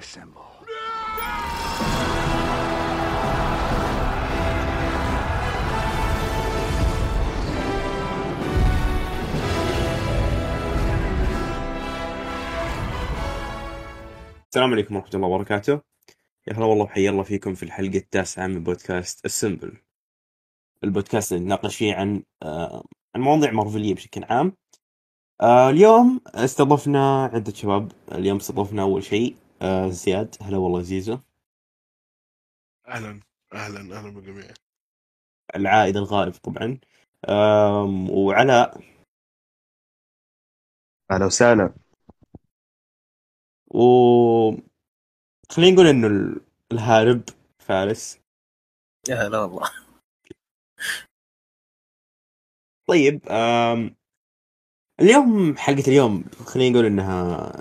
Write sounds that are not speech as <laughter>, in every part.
Assemble. السلام عليكم ورحمة الله وبركاته. يا هلا والله وحيا الله فيكم في الحلقة التاسعة من بودكاست السمبل البودكاست اللي نناقش فيه عن آه، عن مواضيع مارفلية بشكل عام. آه، اليوم استضفنا عدة شباب. اليوم استضفنا أول شيء آه، زياد. هلا والله زيزو. أهلا. أهلا. أهلا بالجميع. العائد الغائب طبعا. آم، وعلاء. أهلا وسهلا. و خلينا نقول إنه ال- الهارب فارس. يا هلا والله. طيب اليوم حلقة اليوم خلينا نقول إنها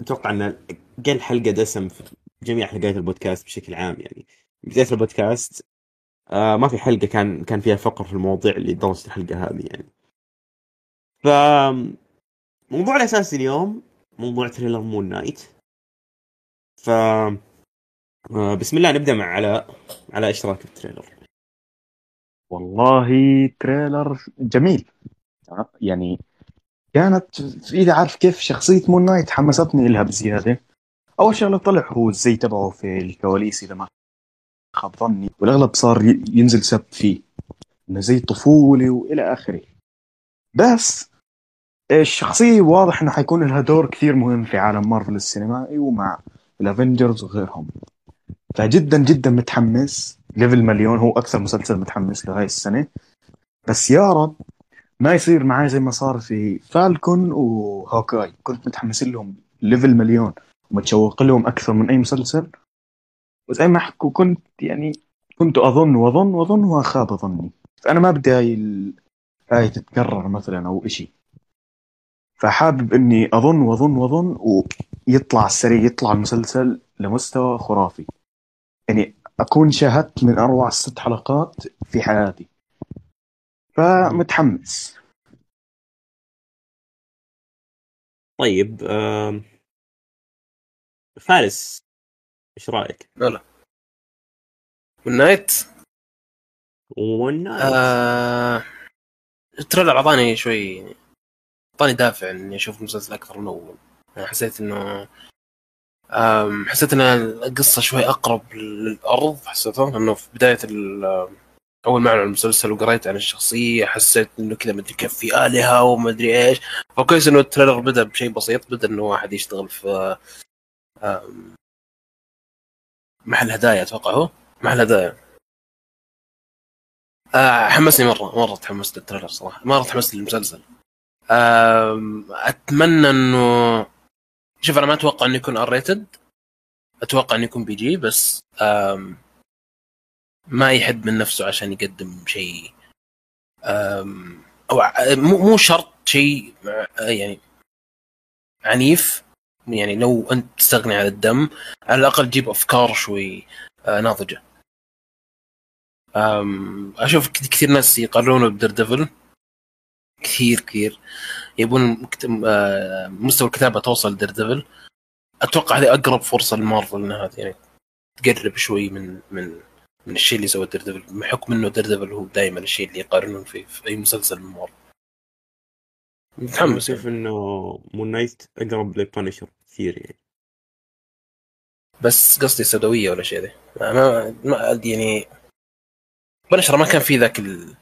أتوقع إن أقل حلقة دسم في جميع حلقات البودكاست بشكل عام يعني. بداية البودكاست آه ما في حلقة كان كان فيها فقر في المواضيع اللي درجة الحلقة هذه يعني. ف موضوع الاساسي اليوم موضوع trailer مون نايت ف آه بسم الله نبدأ مع علاء إيش رأيك بال trailer؟ والله trailer جميل. يعني كانت إذا عارف كيف شخصية مون نايت حمستني لها بزيادة. أول شغلة طلع هو الزي تبعه في الكواليس إذا ما خاب ظني. والأغلب صار ينزل سب فيه. إنه زي طفولي وإلى آخره. بس الشخصية واضح إنه حيكون لها دور كثير مهم في عالم مارفل السينمائي ومع الافنجرز وغيرهم. فجدا جدا متحمس. level مليون هو أكثر مسلسل متحمس له هاي السنة. بس يا رب ما يصير معي زي ما صار في فالكون وهوكاي كنت متحمس لهم level مليون ومتشوق لهم أكثر من أي مسلسل. وزي ما حكوا كنت يعني كنت أظن وأظن وأظن وخاب ظني فانا ما بدي هاي ال- هاي تتكرر مثلا أو إشي. فحابب إني أظن وأظن وأظن ويطلع على السريع يطلع المسلسل لمستوى خرافي. يعني أكون شاهدت من أروع الست حلقات في حياتي. فمتحمس. طيب فارس إيش رأيك؟ لا لا والنايت والنايت آه... ال trailer أعطاني شوي أعطاني دافع إني أشوف المسلسل أكثر من أول. يعني حسيت إنه حسيت إن القصة شوي أقرب للأرض حسيته انه في بداية أول ما اعلن المسلسل وقريت عن الشخصية حسيت إنه كذا مدري كيف في آلهة ومدري إيش. فكويس إنه ال trailer بدأ بشيء بسيط بدأ إنه واحد يشتغل في محل هدايا أتوقع هو؟ محل هدايا. آه حمسني مرة مرة تحمست لل trailer صراحة مرة تحمست للمسلسل. أتمنى إنه شوف أنا ما أتوقع إنه يكون R rated أتوقع إنه يكون PG بس ما يحد من نفسه عشان يقدم شيء. أو مو شرط شيء آه، يعني عنيف. يعني لو أنت تستغني عن الدم على الأقل جيب أفكار شوي آه، ناضجة. أشوف كثير ناس يقارنونه بدر ديفل كثير كثير. يبون آه، مستوى الكتابة توصل دير ديفل أتوقع هذه أقرب فرصة لمارفل إنها يعني تقرب شوي من من من الشيء اللي سوى دير ديفل بحكم إنه دير ديفل هو دائما الشيء اللي يقارنون فيه في أي مسلسل من مارفل. متحمس أشوف يعني. إنه مون نايت أقرب ل Punisher كثير يعني. بس قصدي سوداويه ولا شيء ذي. ما ما يعني Punisher ما كان في ذاك ال...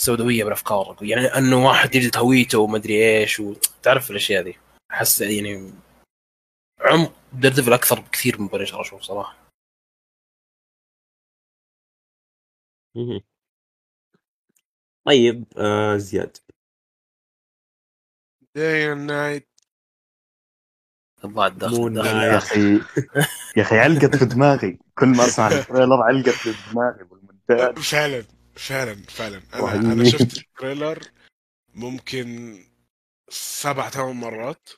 السوداويه بالافكار يعني أنه واحد يجد هويته ومدري إيش وتعرف الأشياء ذي أحس يعني عمق ديردفل أكثر بكثير من Punisher أشوف صراحة. طيب آه زياد. Day and night. يا أخي يا أخي علقت في دماغي. كل ما اسمع ال trailer علقت في دماغي بالمونتاج. فعلا فعلا فعلا. أنا. أنا شفت التريلر ممكن سبع ثمان مرات.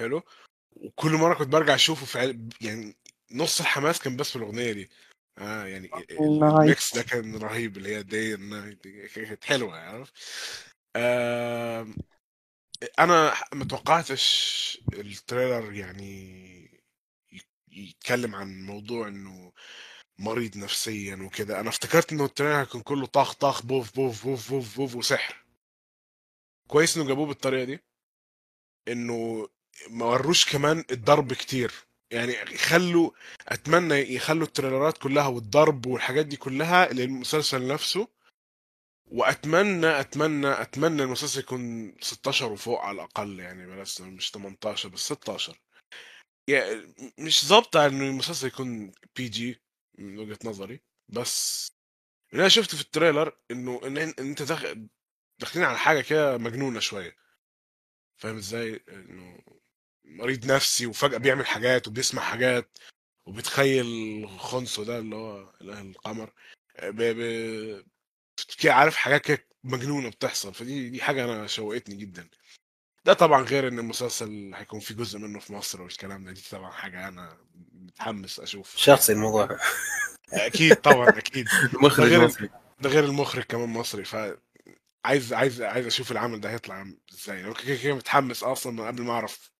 حلو. وكل مرة كنت برجع أشوفه في عل- يعني نص الحماس كان بس في الأغنية دي. آه يعني. ال mix ده كان رهيب اللي هي night كانت حلوة عارف؟ آم، أنا ما توقعتش ال trailer يعني يتكلم عن موضوع إنه مريض نفسيا وكده. أنا افتكرت إنه ال trailer هيكون كله طخ طخ بوف بوف بوف بوف بوف وسحر. كويس إنه جابوه بالطريقة دي إنه ما وروش كمان الضرب كتير. يعني يخلوا أتمنى يخلوا ال trailers ات كلها والضرب والحاجات دي كلها للمسلسل نفسه. وأتمنى أتمنى أتمنى المسلسل يكون 16 وفوق على الأقل يعني بلاش مش 18 بس 16 يعني مش ظابطة إنه المسلسل يكون PG من وجهة نظري. بس اللي أنا شفته في التريلر إنه إن أنت داخل داخلين على حاجة كده مجنونة شوية. فاهم إزاي؟ إنه مريض نفسي وفجأة بيعمل حاجات وبيسمع حاجات وبيتخيل خنسو ده اللي هو إله القمر. ب... ب... عارف حاجات كده مجنونة بتحصل. فدي دي حاجة أنا شوقتني جدا. ده طبعا غير إن المسلسل هيكون في جزء منه في مصر والكلام ده دي طبعا حاجة أنا متحمس أشوف. شخصي الموضوع. أكيد طبعا أكيد. <laughs> مخرج ده غير- مصري ده غير المخرج كمان مصري ف عايز عايز عايز أشوف العمل ده هيطلع إزاي. أنا كده كده متحمس أصلا من قبل ما أعرف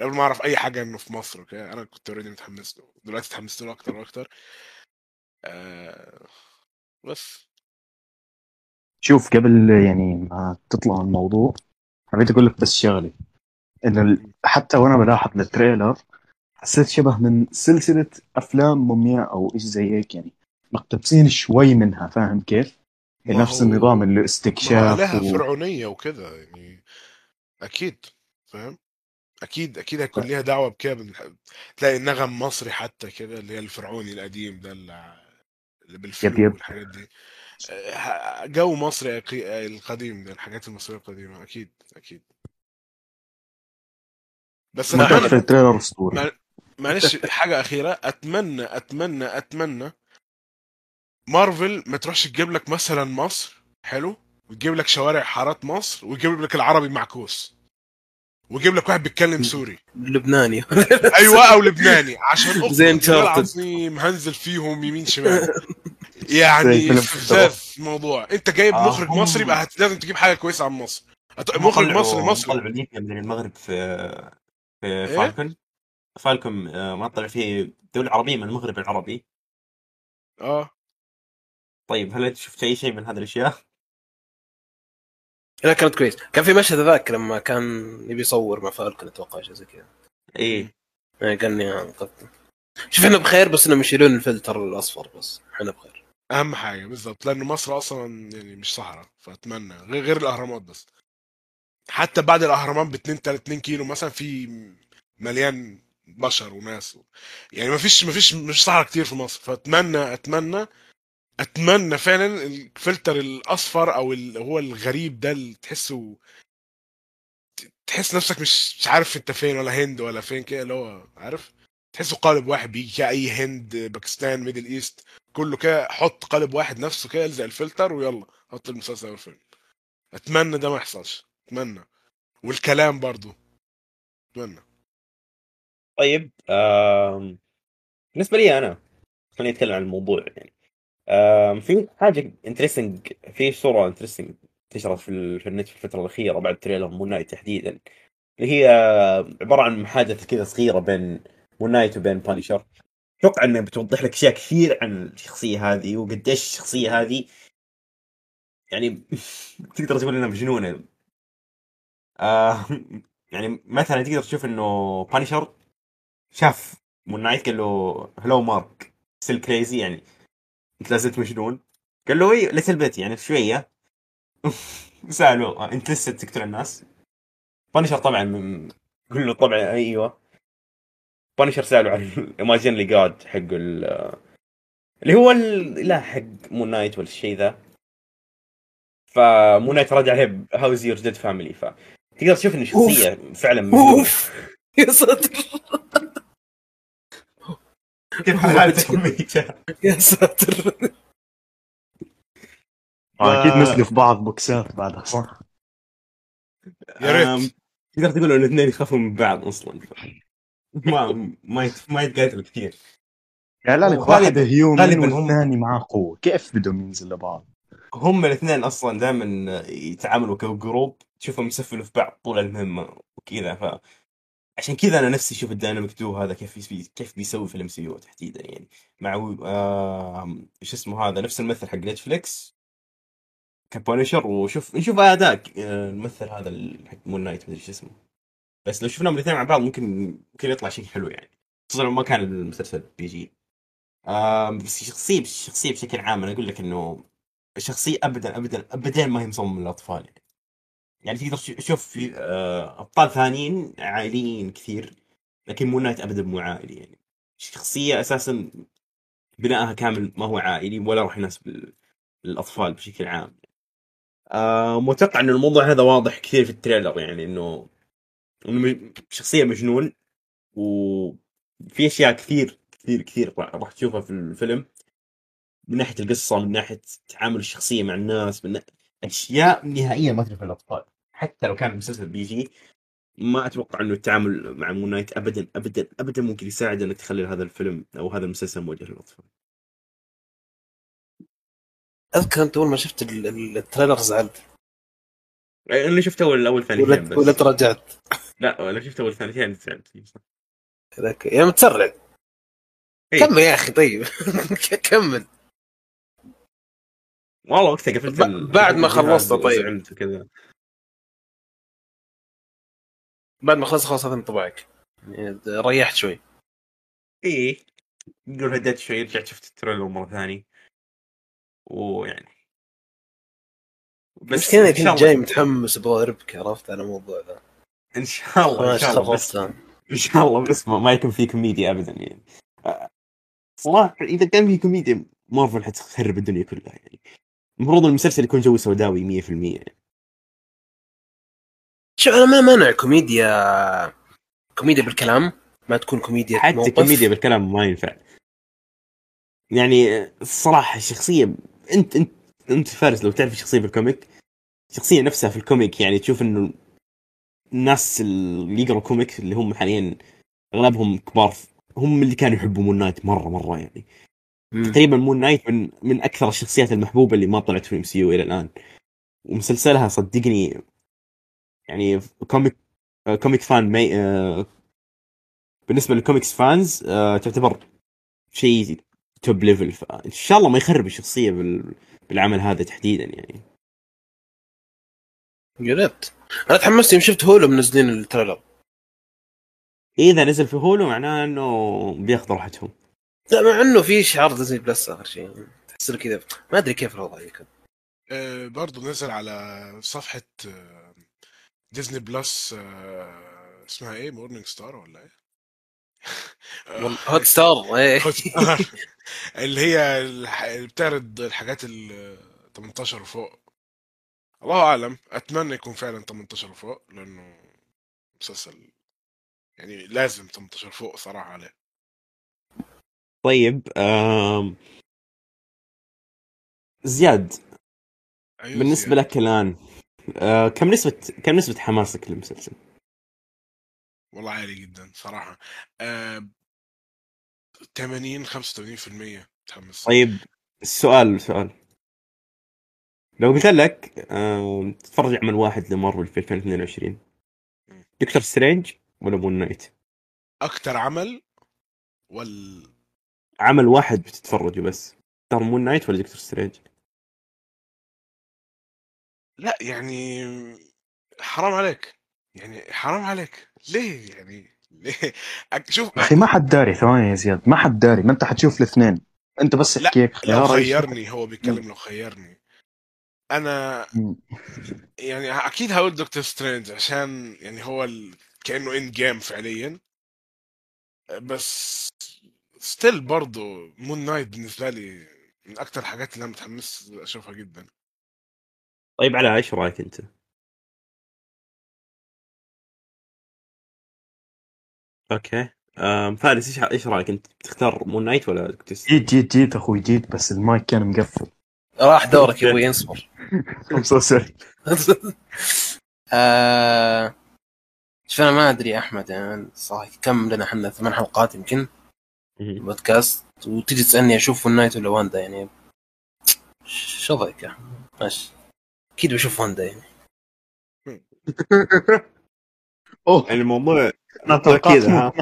قبل ما أعرف أي حاجة إنه في مصر أوكي أنا كنت already متحمس له. دلوقتي اتحمست له أكتر وأكتر. آه بس. شوف قبل يعني ما تطلع الموضوع حبيت أقول لك بس شغله إنه حتى وأنا بلاحظ ال trailer حسيت شبه من سلسلة أفلام مومياء أو إيش زي هيك يعني مقتبسين شوي منها فاهم كيف؟ ما نفس النظام الاستكشاف لها و... فرعونية وكده يعني أكيد فاهم أكيد أكيد هيكون ليها دعوة بكده بال- تلاقي النغم مصري حتى كده اللي هي الفرعوني القديم ده اللي يب. والحاجات دي جو مصري أقي- القديم ده الحاجات المصرية القديمة أكيد أكيد. بس ما أتمنى في ال trailer اسطوري ما- معلش حاجة أخيرة. أتمنى أتمنى أتمنى مارفل ما تروحش تجيب لك مثلا مصر حلو؟ وتجيب لك شوارع حارات مصر ويجيب لك العربي معكوس. ويجيب لك واحد بيتكلم سوري. لبناني. أيوه أو <laughs> لبناني عشان أقسم زي بالله Uncharted. العظيم هنزل فيهم يمين شمال. <laughs> يعني استفزاز الموضوع انت جايب آه، مخرج مصري يبقى هت- لازم تجيب حاجة كويسة عن مصر. مخرج مصري مصري. طلعوا ليبيا من المغرب في في إيه؟ فالكون. فالكون آه، ما طلع فيه دولة عربية من المغرب العربي. آه. طيب هل أنت شفت أي شيء من هذه الأشياء؟ لا كانت كويس كان في مشهد ذاك لما كان يبي يصور مع فالكون أتوقع شيء زي كذا. إيه. يعني قال لي انقذت شوف إحنا بخير بس إنهم يشيلون الفلتر الأصفر بس. إحنا بخير. أهم حاجة بالظبط لأن مصر أصلا يعني مش صحراء فأتمنى غير غير الأهرامات بس. حتى بعد الأهرامات ب 2 3 2 كيلو مثلا في مليان بشر وناس و... يعني ما فيش ما فيش مش صحراء كتير في مصر فأتمنى أتمنى أتمنى فعلا الفلتر الأصفر أو اللي هو الغريب ده اللي تحسه تحس نفسك مش مش عارف أنت فين ولا هند ولا فين كده اللي هو عارف؟ تحسه قالب واحد بيجي أي هند باكستان Middle East كله كده حط قالب واحد نفسه كده الزق الفلتر ويلا حط المسلسل والفيلم. أتمنى ده ما يحصلش أتمنى. والكلام برضو. أتمنى. طيب آم، بالنسبة لي أنا خليني أتكلم عن الموضوع يعني. آم، في حاجة interesting في صورة interesting انتشرت في ال- في النت في الفترة الأخيرة بعد trailer مون نايت تحديدا. اللي هي عبارة عن محادثة كذا صغيرة بين مون نايت وبين بانشر أتوقع انها بتوضح لك أشياء كثير عن الشخصية هذه وقديش الشخصية هذه. يعني <laughs> تقدر تقول انها مجنونة آه يعني مثلا تقدر تشوف إنه بانشر شاف مون نايت قال له hello Marc still crazy يعني أنت لازلت مجنون قال له a little bit يعني شوية. <laughs> سألوه "آه، أنت لسه تقتل الناس؟ بانشر طبعا من- له طبعا أيوه. بانشر ساله عن ال imaginary god ال- اللي هو الاله حق مون نايت ولا الشيء ذا. فمون نايت رد عليه how's your dead family ف تقدر تشوف إن الشخصيه فعلا أوف. يا ساتر. كيف عائلته ميتة يا ساتر. آه، أكيد ف- نزلوا في بعض بوكسات بعدها صح؟ يا ريت. تقدر تقول إن الاثنين يخافوا من بعض أصلا. ما ما يت... ما يتقاتلوا كثير قال لك وغالباً- واحد human والثاني معاه قوه كيف بدهم ينزلوا لبعض هم الاثنين أصلا دائما يتعاملوا ك group تشوفهم يسفلوا في بعض طول المهمة وكذا. ف عشان كذا أنا نفسي أشوف ال dynamic duo هذا كيف يسوي كيف بيسوي في ال MCU تحديدا يعني. مع آه... إيش اسمه هذا نفس الممثل حق نتفليكس. ك Punisher وشوف نشوف أداء آه، الممثل هذا حق مون نايت مدري إيش اسمه. بس لو شفناهم الاثنين مع بعض ممكن ممكن يطلع شيء حلو يعني. خصوصا لو ما كان المسلسل PG. آه بس شخصية الشخصيه بشكل عام أنا أقول لك إنه الشخصية ابدا ابدا ابدا ما هي مصممة للأطفال يعني. يعني تقدر تش- تشوف في آه أبطال ثانيين عائليين كثير لكن مون نايت ابدا مو عائلي يعني. شخصية أساسا بنائها كامل ما هو عائلي ولا راح يناسب الأطفال بشكل عام. آه متوقع إنه الموضوع هذا واضح كثير في ال trailer يعني إنه شخصية مجنون وفي أشياء كثير كثير كثير راح تشوفها في الفيلم. من ناحية القصة من ناحية تعامل الشخصية مع الناس من أشياء نهائيا ما تنفع الاطفال حتى لو كان المسلسل PG ما أتوقع إنه التعامل مع مون نايت ابدا ابدا ابدا ممكن يساعد إنك تخلي هذا الفيلم أو هذا المسلسل موجه للأطفال. أذكر أنت أول ما شفت ال- ال- التريلر زعلت أنا شفت اول أول ثانيتين ولا بس. ولا تراجعت؟ لا أنا شفت أول ثانيتين. ذاك يا متسرع. إيه. كمل يا أخي طيب. <laughs> كمل. والله وقتها قفلت بعد ما خلصت طيب. وكذا بعد ما خلص خلاص هذا انطباعك. يعني ريحت شوي. إيه. نقول هديت شوي رجعت شفت ال trailer مرة ثانية. ويعني بس شاء كنت جاي متحمس أبغى اربك عرفت؟ على الموضوع ذا. إن شاء الله إن شاء الله. بس إن شاء الله بس ما ما يكون في كوميديا ابدا يعني. صراحة إذا كان في كوميديا مارفل حتخرب الدنيا كلها يعني. المفروض المسلسل يكون جو سوداوي 100% يعني. شوف أنا ما مانع كوميديا كوميديا بالكلام. ما تكون كوميديا حتى موقف. كوميديا بالكلام ما ينفع. يعني الصراحه الشخصيه انت أنت انت فارس لو تعرف الشخصية في ال comic الشخصية نفسها في ال comic يعني تشوف انه الناس اللي يقروا comic اللي هم حاليا أغلبهم كبار هم اللي كانوا يحبوا مون نايت مرة مرة يعني مم. تقريبا مون نايت من من أكثر الشخصيات المحبوبة اللي ما طلعت في ال MCU إلى الآن ومسلسلها صدقني يعني comic comic fan مي آه، بالنسبة لل comics fans آه، تعتبر شيء top level فإن شاء الله ما يخرب الشخصية بال- بالعمل هذا تحديدا يعني. يا ريت. أنا تحمست يوم شفت هولو منزلين ال trailer. إذا نزل في هولو معناه إنه بياخذ راحتهم. لا مع إنه في شعار ديزني بلس آخر شيء. تحس كذا. ما أدري كيف الوضع يكون آه، برضو نزل على صفحة آه، ديزني بلس آه، اسمها إيه؟ مورنينج ستار ولا إيه؟ <laughs> هوت ستار إيه. <laughs> اللي هي الح- اللي بتعرض الحاجات ال 18 وفوق الله أعلم أتمنى يكون فعلا 18 وفوق لأنه مسلسل يعني لازم 18 فوق صراحة عليه طيب آم، زياد أيوة بالنسبة زياد. لك الآن آه، كم نسبة كم نسبة حماسك للمسلسل؟ والله عالي جدا صراحة آه 80 85% متحمس طيب السؤال سؤال لو قلت لك تتفرج عمل واحد لمارفل في 2022 مم. دكتور سترينج ولا مون نايت؟ أكتر عمل وال عمل واحد بتتفرجه بس تختار مون نايت ولا دكتور سترينج؟ لا يعني حرام عليك يعني حرام عليك ليه يعني <laughs> شوف أخي ما حد داري ثواني يا زياد ما حد داري ما أنت حتشوف الاثنين أنت بس لا، احكي هيك لو. خيرني هو بيتكلم لو خيرني أنا. يعني أكيد هقول دكتور سترينج عشان يعني هو ال... كأنه Endgame فعليا بس still برضه مون نايت بالنسبة لي من أكتر الحاجات اللي أنا متحمس أشوفها جدا طيب علاء إيش رأيك أنت؟ أوكي. آم، فارس إيش إيش رأيك؟ أنت تختار مون نايت ولا دكتور سترينج؟ جيت جيت جيت أخوي جيت بس المايك كان مقفل. راح دورك يا أبوي انصبر. <laughs> <laughs> I'm so sorry. آه، شوف أنا ما أدري يا أحمد يعني صراحة كم لنا إحنا؟ ثمان حلقات يمكن. بودكاست. وتجي تسألني أشوف ون نايت ولا واندا يعني شو ضيك يا أخي؟ ماشي. أكيد بشوف واندا يعني. <laughs> أوه الموضوع أنا أكيد توقعت ها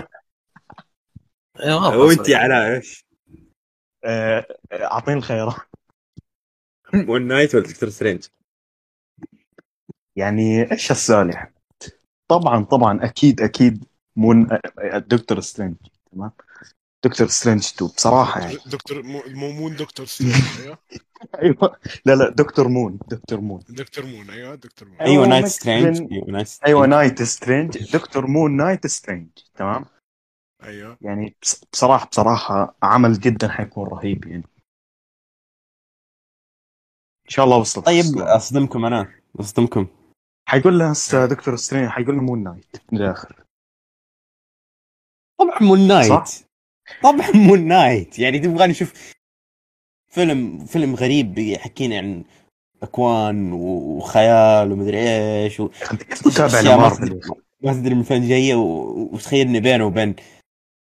واضح وانت صراحة. على إيش؟ آه، أعطيني الخيارات <laughs> ون نايت ولا دكتور سترينج؟ يعني إيش السؤال حمد؟ طبعا طبعا أكيد أكيد مون آه، دكتور سترينج تمام دكتور سترينج 2 بصراحة يعني. دكتور مو مو- مون دكتور سترينج <laughs> أيوه. أيوه. لا لا دكتور مون دكتور مون. دكتور مون أيوه دكتور مون. أيوة، أيوه نايت سترينج أيوه نايت أيوه سترينج دكتور مون نايت سترينج تمام؟ أيوه. يعني بص- بصراحة بصراحة عمل جدا حيكون رهيب يعني. إن شاء الله وصلت طيب. أصدمكم أنا أصدمكم. حيقول له هسه دكتور سترينج حيقول له مون نايت من الآخر. طبعا مون نايت. صح؟ طبعا مون نايت يعني تبغاني أشوف فيلم فيلم غريب يحكينا عن أكوان وخيال ومدري إيش و... أشياء ما تدري- من فين جاية و... وتخيلني بينه وبين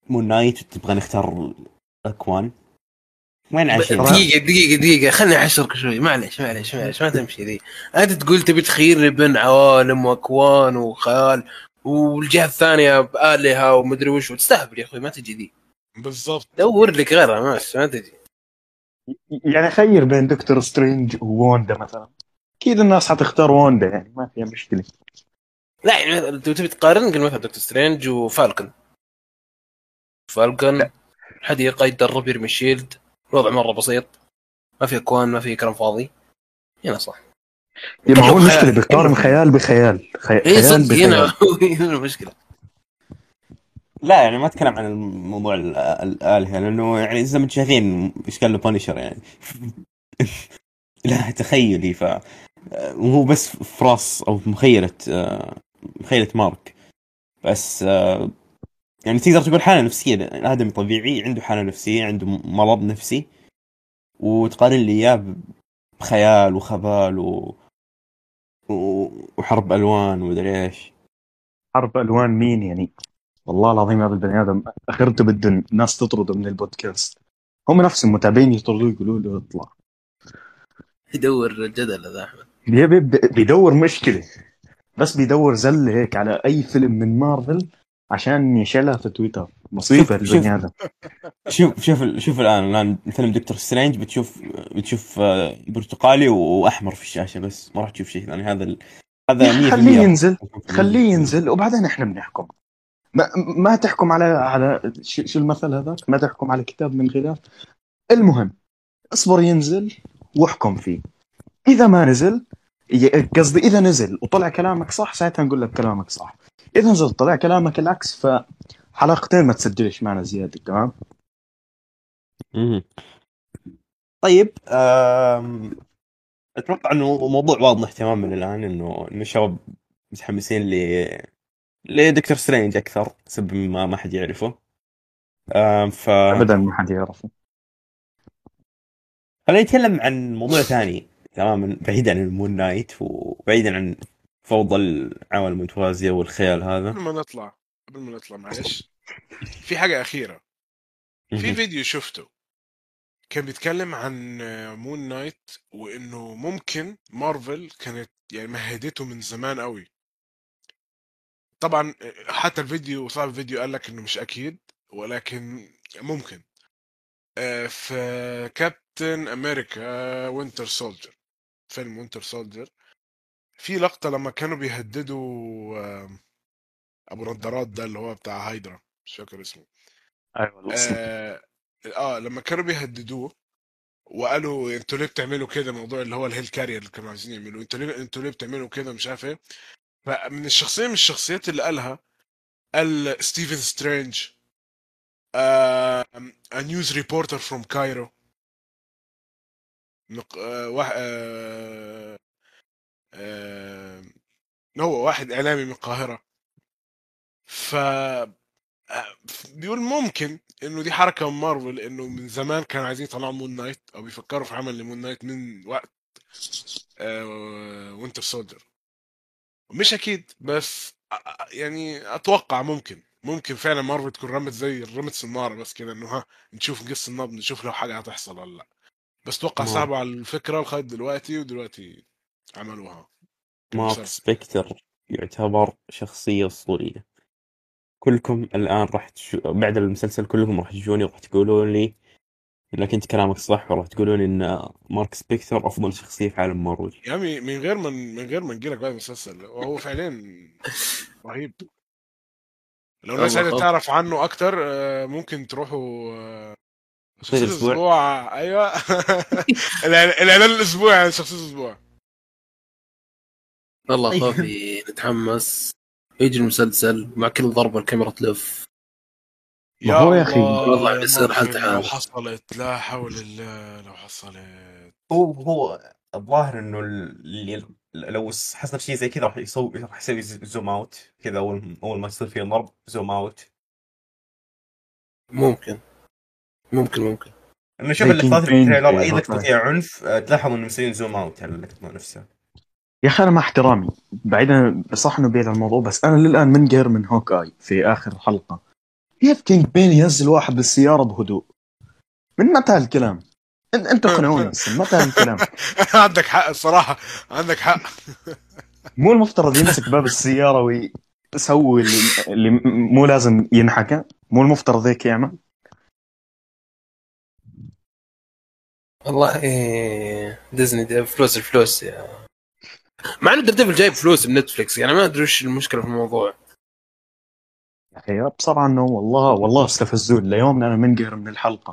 مون نايت وتبغى نختار الاكوان وين عايشين؟ دقيقة دقيقة دقيقة. خليني أحشرك شوي. معلش معلش معلش ما تمشي ذي. أنت تقول تبي تخيرني بين عوالم وأكوان وخيال والجهة الثانية بآلهة ومدري وش. وتستهبل يا أخوي ما تجي ذي. بالضبط. دور لك غيرها ما تجي يعني خير بين دكتور سترينج ووندا مثلا. أكيد الناس حتختار ووندا يعني ما فيها مشكلة. لا يعني لو تبي تقارن قل مثلا دكتور سترينج وفالكون. فالكون حديقة يتدرب يرمي ال shield الوضع مرة بسيط. ما في أكوان ما في كلام فاضي. هنا صح. يعني ما هو خيال. المشكلة بيقارن خيال بخيال. خي... اي خيال صدق هنا بخيال. <laughs> هنا المشكلة. لا يعني ما أتكلم عن الموضوع ال- الآلهة لأنه يعني زي ما أنتم شايفين إيش قال له بانشر يعني؟ <laughs> لا تخيلي ف وهو بس في راس أو في مخيلة مخيلة مارك. بس يعني تقدر تقول حالة نفسية الادمي طبيعي عنده حالة نفسية عنده مرض نفسي. وتقارن لي إياه بخيال وخبال و... و... وحرب ألوان ومدري إيش. حرب ألوان مين يعني؟ والله العظيم هذا البني آدم اخرته بده الناس تطرده من البودكاست. هم نفس المتابعين يطردوه يقولوا له اطلع. يدور الجدل هذا أحمد. بي- بي- بيدور مشكلة. بس بيدور زله هيك على أي فيلم من مارفل عشان يشيلها في تويتر. مصيبة. البني آدم. شوف شوف شوف الآن الآن فيلم دكتور سترينج بتشوف بتشوف آه، برتقالي وأحمر في الشاشة بس. ما راح تشوف شيء ثاني. هذا ال... هذا 100% خليه ينزل خليه ينزل وبعدين إحنا بنحكم. ما, ما تحكم على على شو شو المثل هذاك ما تحكم على كتاب من غلاف المهم اصبر ينزل واحكم فيه إذا ما نزل قصدي إذا نزل وطلع كلامك صح ساعتها نقول لك كلامك صح إذا نزل طلع كلامك العكس فحلقتين ما تسجلش معنا زيادة تمام. طيب. أتوقع إنه موضوع واضح تماما الآن إنه انه الشباب متحمسين ل لدكتور سترينج أكثر سبب ما ما حد يعرفه. ف ابدا ما حد يعرفه. خلينا نتكلم عن موضوع ثاني تماما بعيدا عن المون نايت وبعيدا عن فوضى العوالم المتوازية والخيال هذا. قبل ما نطلع قبل ما نطلع معلش. في حاجة أخيرة. في. فيديو شفته. كان بيتكلم عن مون نايت وإنه ممكن مارفل كانت يعني مهدته من زمان قوي طبعا حتى الفيديو صاحب الفيديو قال لك إنه مش أكيد ولكن ممكن. في كابتن أمريكا وينتر سولجر فيلم وينتر سولجر في لقطة لما كانوا بيهددوا آه، أبو نظارات ده اللي هو بتاع هايدرا مش فاكر اسمه. أيوه آه, آه لما كانوا بيهددوه وقالوا أنتوا ليه بتعملوا كده؟ موضوع اللي هو ال helicarrier اللي كانوا عايزين يعملوه. أنتوا ليه أنتوا ليه بتعملوا كده؟ مش عارف إيه. فمن الشخصية من الشخصيات اللي قالها قال ستيفن سترينج آه reporter from Cairo. نق... آه واحد آه آه هو واحد إعلامي من القاهرة. ف آه، بيقول ممكن إنه دي حركة من مارفل إنه من زمان كانوا عايزين يطلعوا Moon Knight أو بيفكروا في عمل ل Moon Knight من وقت Winter Soldier. مش أكيد بس يعني أتوقع ممكن ممكن فعلا مارفل تكون رمت زي رمت صناره بس كده إنه ها نشوف نقيس النبض نشوف لو حاجة هتحصل ولا لأ بس توقع ما- صعبوا على الفكرة لغاية دلوقتي ودلوقتي عملوها مارك. سبكتر يعتبر شخصية أسطورية كلكم الآن راح تشو... بعد المسلسل كلكم راح تجوني وراح تقولون لي لكن انت كلامك صح وراح تقولون إن مارك سبكتر أفضل شخصية في عالم مارفل. يا عمي من غير ما من غير ما نجيلك بعد المسلسل وهو فعليا رهيب. لو الناس عايزة. تعرف عنه أكتر آه، ممكن تروحوا آه، شخصية الأسبوع. الأسبوع. أيوه. <laughs> الإعلان- الإعلان الاسبوعي عن شخصية الأسبوع. والله طيب. خوفي نتحمس. يجي المسلسل مع كل ضربة الكاميرا تلف. ما هو يا أخي، الله والله يا بيصير حالته لو حالة. حصلت لا حول الله لو حصلت. هو هو الظاهر إنه اللي لو حصل شيء زي كذا راح يسوي راح يسوي زوم أوت كذا أول أول ما يصير فيه ضرب زوم أوت. ممكن. ممكن ممكن. انه شوف اللقطات في في اي لقطه. فيها عنف آه، تلاحظ انه مسويين zoom out على اللقطه نفسها يا أخي أنا مع احترامي. بعيدا صح إنه بعيد عن الموضوع بس أنا للآن منقهر من Hawkeye في آخر حلقة. كيف Kingpin ينزل واحد بالسيارة بهدوء من متى هالكلام؟ أنتوا اقنعوني هسه متى هالكلام؟ <laughs> عندك حق الصراحة عندك حق مو المفترض يمسك باب السيارة ويسوي اللي, اللي مو لازم ينحكى؟ مو المفترض هيك يعمل؟ والله إيه ديزني دي فلوس الفلوس يا مع إنه Daredevil جايب فلوس بنتفلكس يعني ما أدري وش المشكلة في الموضوع يا أخي بصراحه انه والله والله استفزون ليومنا أنا منقهر من الحلقة.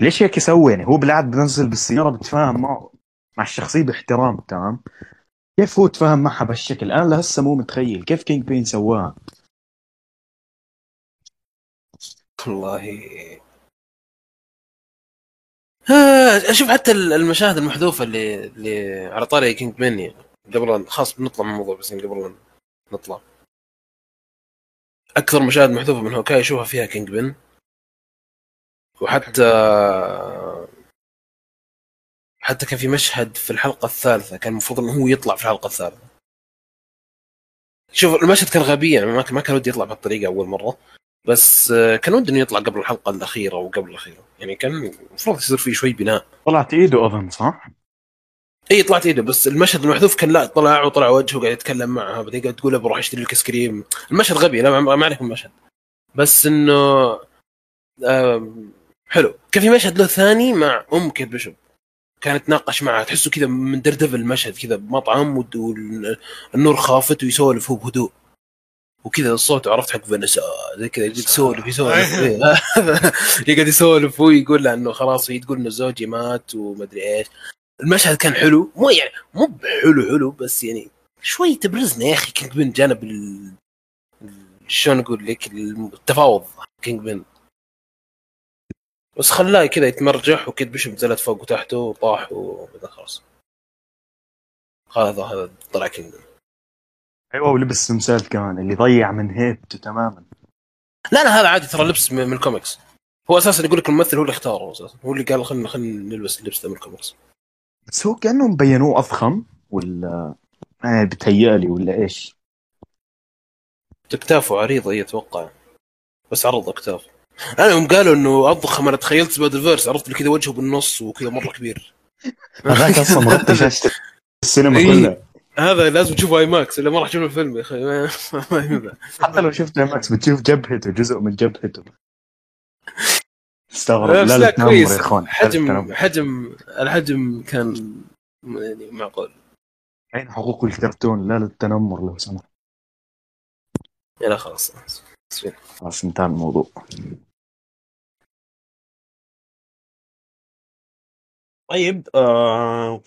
ليش هيك يسوي يعني هو بالعادة بنزل بالسيارة بتفاهم معه مع الشخصية باحترام تمام؟ كيف هو تفاهم معها بهالشكل؟ أنا لهسه مو متخيل. كيف Kingpin سواها والله. آه، أشوف حتى المشاهد المحذوفة اللي اللي على طاري Kingpin يعني قبل خلاص بنطلع من الموضوع بس يعني قبل نطلع. أكثر مشاهد محذوفه من Hawkeye أشوفها فيها Kingpin. وحتى حتى كان في مشهد في الحلقة الثالثة كان المفروض إنه هو يطلع في الحلقة الثالثة. شوف المشهد كان غبي يعني ما كان ما كان ودي يطلع بهالطريقة أول مرة. بس آه، كان ودي إنه يطلع قبل الحلقة الأخيرة وقبل الأخيرة. يعني كان المفروض يصير فيه شوي بناء. طلعت ايده أظن صح؟ اي طلعت إيده بس المشهد المحذوف كان لا طلع وطلع وجهه قاعد يتكلم معها بعدين قاعد تقول بروح أشتري لك ايس كريم. المشهد غبي لا ما عليك المشهد. بس إنه حلو. كان في مشهد له ثاني مع أم كيت بيشوب. كانت تناقش معها تحسه كذا من Daredevil المشهد كذا بمطعم والنور خافت ويسولف هو بهدوء. وكذا الصوت عرفت حق فانيسا زي كذا يجي يسولف يسولف. إيه. <laughs> يقعد يسولف هو يقول له إنه خلاص هي تقول إنه زوجي مات ومدري إيش. المشهد كان حلو مو يعني مو بحلو حلو بس يعني شوي تبرزنا يا أخي Kingpin جانب ال... شلون أقول لك التفاوض Kingpin. بس خلاه كذا يتمرجح وكيت بيشوب نزلت فوق وتحته وطاح وبعدين خلاص. هذا هذا طلع كينج بن. أيوه ولبس تمثال كمان اللي ضيع من هيبته تماما. لا لا هذا عادي ترى لبس من من الكوميكس. هو أساسا يقول لك الممثل هو اللي اختاره أساسا هو اللي قال خلينا خلينا نلبس اللبس ذا من الكوميكس. بس هو كأنهم مبينوه أضخم ولا آه بتهيألي ولا إيش؟ اكتافه عريضه هي أتوقع. بس عرض أكتاف. أنا يوم قالوا إنه أضخم أنا تخيلت Spider-Verse عرفت كذا وجهه بالنص وكذا مرة كبير. هذاك أصلا <laughs> مغطي شاشه السينما إيه. كلها. هذا لازم تشوفه IMAX إلا ما راح تشوف الفيلم يا أخي. <laughs> ما- ما ينفع حتى لو شفت IMAX بتشوف جبهته جزء من جبهته. استغرب لا لا كويس. يا أخوان. لا حجم. حجم الحجم كان يعني معقول. أين حقوق الكرتون؟ لا للتنمر لو سمحت. يلا خلاص. خلاص انتهى الموضوع. طيب آه...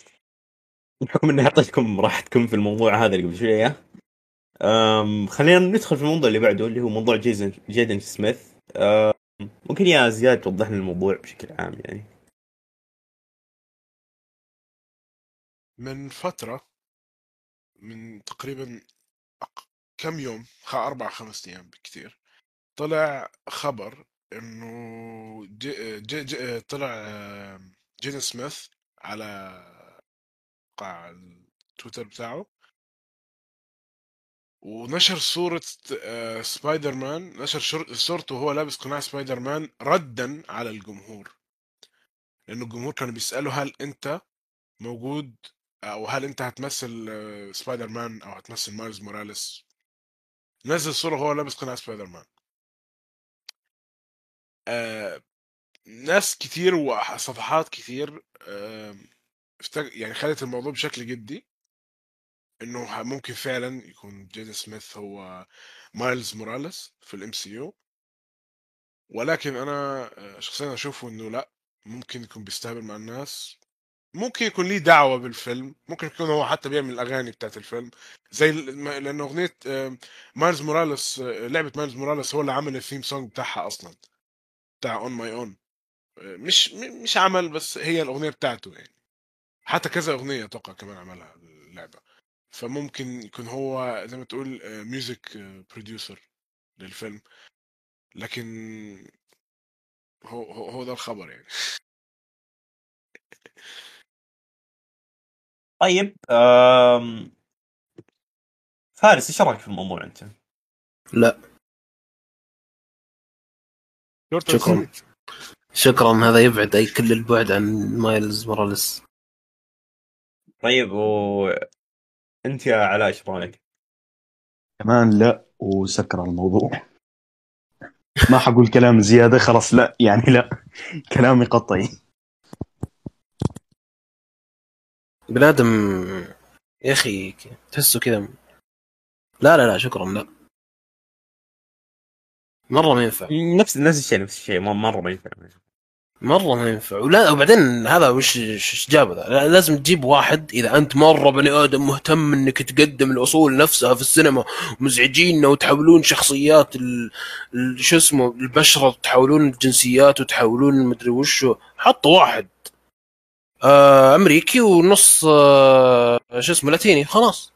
بحكم إني أعطيتكم راحتكم في الموضوع هذا اللي قبل شوية آم... خلينا ندخل في الموضوع اللي بعده اللي هو موضوع جيسون جيدن سميث. آم... ممكن يا زياد توضح لنا الموضوع بشكل عام يعني؟ من فترة من تقريبا كم يوم؟ أربع خمس أيام بكثير طلع خبر إنه جي جي جي طلع جيدن سميث على موقع التويتر بتاعه ونشر صورة آه، سبايدر مان نشر شر- صورته وهو لابس قناع سبايدر مان ردا على الجمهور. لأنه الجمهور كانوا بيسألوا هل أنت موجود أو هل أنت هتمثل آه، سبايدر مان أو هتمثل مايلز موراليس. نزل صورة وهو لابس قناع سبايدر مان آه، ناس كتير وصفحات كتير يعني خدت الموضوع بشكل جدي. إنه ممكن فعلا يكون جيدن سميث هو مايلز موراليس في ال MCU. ولكن أنا آه، شخصيا أشوفه إنه لأ ممكن يكون بيستهبل مع الناس. ممكن يكون ليه دعوة بالفيلم. ممكن يكون هو حتى بيعمل الأغاني بتاعت الفيلم. زي ال- ما- لأن أغنية مايلز موراليس آه، لعبة مايلز موراليس هو اللي عمل ال theme song بتاعها أصلا بتاع On My Own مش مش عمل بس هي الأغنية بتاعته يعني. حتى كذا أغنية أتوقع كمان عملها اللعبة. فممكن يكون هو زي ما تقول music producer للفيلم. لكن هو هو ده الخبر يعني. طيب. فارس إيش رأيك في الموضوع أنت؟ شكرا. شكرا هذا يبعد أي كل البعد عن مايلز موراليس. طيب و انت يا علاء إيش رايك؟ كمان لا وسكر الموضوع. ما حقول كلام زيادة خلاص لا يعني لا كلامي قطعي. بنادم يا أخي تحسه كذا لا لا لا شكرا لا. مرة ما ينفع. نفس نفس الشيء نفس الشيء ما- مرة ما ينفع. مرة ما ينفع. ولا وبعدين هذا وش وش جاب ذا؟ لا- لازم تجيب واحد إذا أنت مرة بني آدم مهتم إنك تقدم الأصول نفسها في السينما مزعجين وتحولون شخصيات. شو اسمه البشرة تحولون الجنسيات وتحولون مدري وشو. حط واحد. آه أمريكي ونص آه شو اسمه لاتيني. خلاص.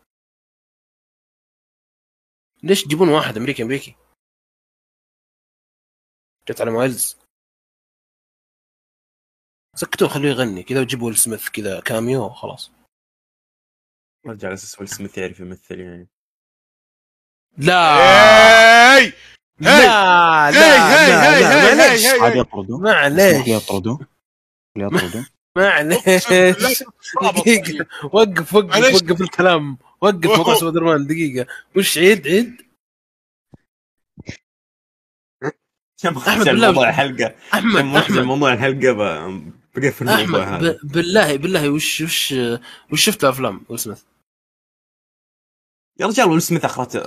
ليش تجيبون واحد أمريكي أمريكي؟ جت على مايلز سكتوه خليه يغني. كذا وجيبوا ويل سميث كذا كاميو خلاص. ارجع على أساس ويل سميث يعرف يمثل يعني. لا. هاي لا هاي، لا هاي، لا هاي، لا هاي، معليش هاي، عادي يطردوا معليش. يطردوا يطردوا معليش. دقيقة <laughs> وقف وقف. وقف الكلام. وقف موضوع سبايدر مان دقيقة. وش عيد عيد؟ خرج بالله الموضوع الحلقة. أحمد أحمد. الموضوع الحلقة ب- بقفل الموضوع أحمد هذا. ب- بالله بالله وش وش وش شفت أفلام ويل سميث؟ يا رجال ويل سميث اخرته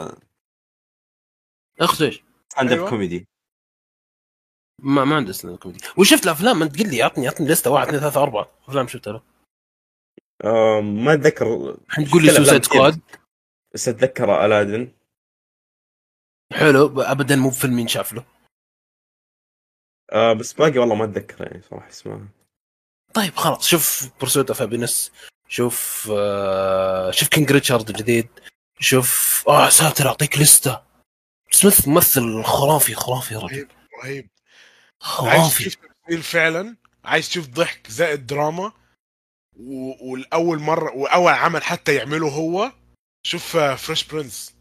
اخت إيش؟ stand up أيوة. كوميدي ما ما عنده stand كوميدي وش شفت الأفلام؟ أنت قل لي عطني عطني list ة واحد اثنين ثلاثة أربعة أفلام شفتها له. ما أتذكر. الحين تقول لي Suicide. Squad بس أتذكر Aladdin. حلو ابدا مو بفيلم ينشاف له. آه بس باقي والله ما أتذكر يعني صراحة اسمها. طيب خلاص. شوف Pursuit of Happyness شوف آه شوف King Richard الجديد شوف آه ساتر اعطيك لستة. سميث ممثل خرافي خرافي يا رجل. رهيب عايز خرافي. تشوف تمثيل فعلا؟ عايز تشوف ضحك زائد دراما؟ و- والأول مرة وأول عمل حتى يعمله هو؟ شوف Fresh Prince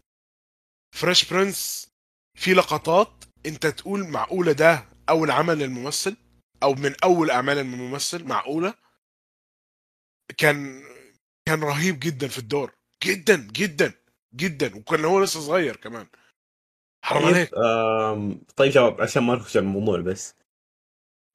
Fresh Prince في لقطات أنت تقول معقولة ده أول عمل للممثل؟ أو من أول أعمال الممثل معقولة؟ كان كان رهيب جدا في الدور. جدا جدا جدا. وكان هو لسه صغير كمان. حرام عليك. طيب آم، طيب شباب عشان ما نخش الموضوع بس.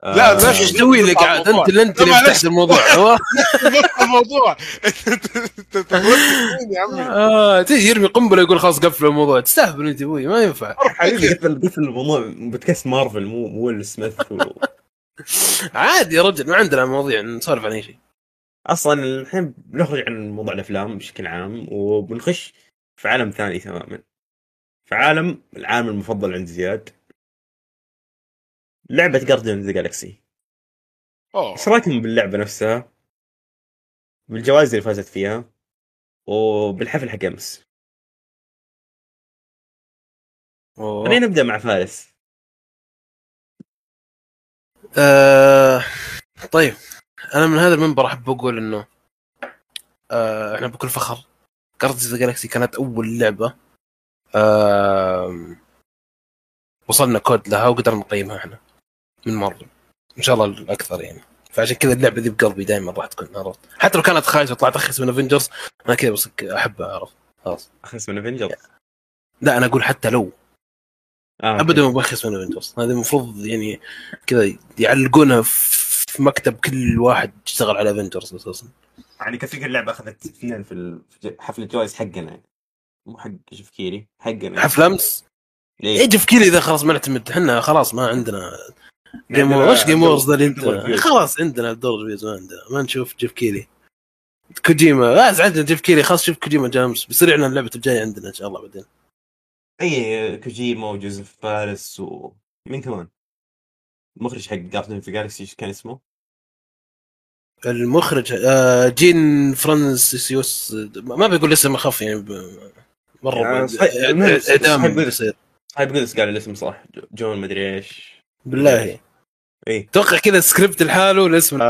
آه، لا، لا، إيش تسوي لك؟ عاد أنت اللي انت اللي. فتحت الموضوع. هو بس الموضوع. <laughs> انت <laughs> يا عمي. آه تيجي يرمي قنبلة يقول خلاص قفل الموضوع. تستهبل أنت أبوي ما ينفع. قفل قفل الموضوع. بودكاست مارفل مو مو ويل سميث. عادي يا رجل ما عندنا مواضيع نسولف عن أي شيء. أصلا الحين بنخرج عن موضوع الأفلام بشكل عام وبنخش في عالم ثاني تماما. في عالم العالم المفضل عند زياد. لعبة جاردن ذا جالكسي إيش رأيكم باللعبة نفسها؟ بالجوائز اللي فازت فيها وبالحفل حق أمس. خلينا نبدأ مع فارس. آه طيب. أنا من هذا المنبر أحب أقول إنه آه إحنا بكل فخر Guardians the Galaxy كانت أول لعبة آم، وصلنا كود لها وقدرنا نقيمها إحنا من مره إن شاء الله الأكثر يعني. فعشان كذا اللعبة ذي بقلبي دائما راح تكون عرفت حتى لو كانت خايسة وطلعت اخيس من Avengers أنا كذا بس احبها عرفت؟ خلاص. اخيس من Avengers لا أنا أقول حتى لو آه ابدا ما باخيس من Avengers هذه المفروض يعني كذا يعلقونها في مكتب كل واحد يشتغل على Avengers أساسا. يعني كثير اللعبة أخذت اثنين في ال- في حفل الجوائز حقنا. يعني مو حق شفكيري حقنا. حفل أمس؟ ليه؟ إيش في كذا إذا خلاص ما نعتمد إحنا خلاص ما عندنا جيم عندنا وش جيم وورز ذا. خلاص عندنا دور ريفيوز ما عندنا. ما نشوف جيف كيلي كوجيما آه عندنا جيف كيلي خلاص شوف كوجيما جامس بيصير يعلن اللعبه الجاية عندنا إن شاء الله بعدين. اي كوجيما وجوزيف فارس ومين كمان؟ المخرج حق جاردن في جالكسي إيش كان اسمه؟ المخرج آه، جين فرانسيسيوس ما بيقول اسم اخف يعني ب- مرة يعني بعد- صحيح- المهم، صحيح اعدام بيقول- بيصير هاي بقدس قال الاسم صح. جو- جون مدري إيش. بالله. اي أتوقع كذا سكريبت لحاله الاسم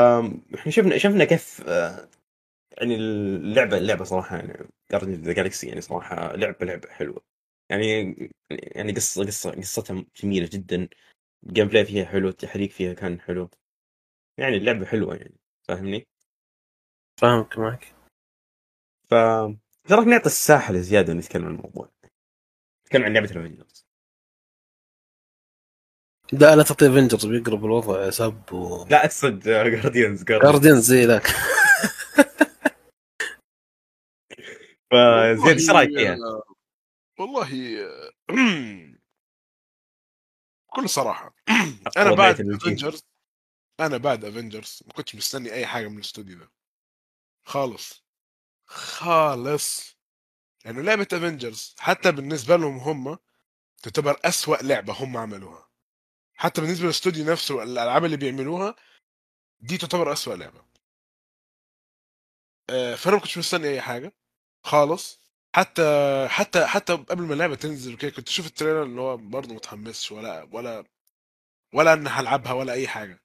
إحنا شفنا شفنا كيف آه، يعني اللعبة اللعبة صراحة يعني جاردن ذا جالكسي يعني صراحة لعبة لعبة حلوة. يعني يعني قصة قصة قصتها جميلة جدا. ال gameplay فيها حلو التحريك فيها كان حلو. يعني اللعبة حلوة يعني فاهمني؟ فاهمك معك. ف تراك نعطي الساحة لزيادة ونتكلم عن الموضوع. نتكلم عن لعبة ال Avengers لا لا تعطي Avengers بيقرب الوضع سب و لا أقصد Guardians Guardian زي ذاك. <laughs> فزين إيش رأيك فيها؟ والله <clears throat> بكل صراحة. <clears throat> أنا بعد. Avengers أنا بعد Avengers ما كنتش مستني أي حاجة من الاستوديو ده. خالص. خالص. لأنه لعبة Avengers حتى بالنسبة لهم هم تعتبر أسوأ لعبة هم عملوها. حتى بالنسبة للاستوديو نفسه الألعاب اللي بيعملوها دي تعتبر أسوأ لعبة. آه، فأنا ما كنتش مستني أي حاجة. خالص. حتى حتى حتى قبل ما اللعبة تنزل وكده كنت أشوف ال trailer اللي هو برضه متحمسش ولا ولا ولا إن هلعبها ولا أي حاجة.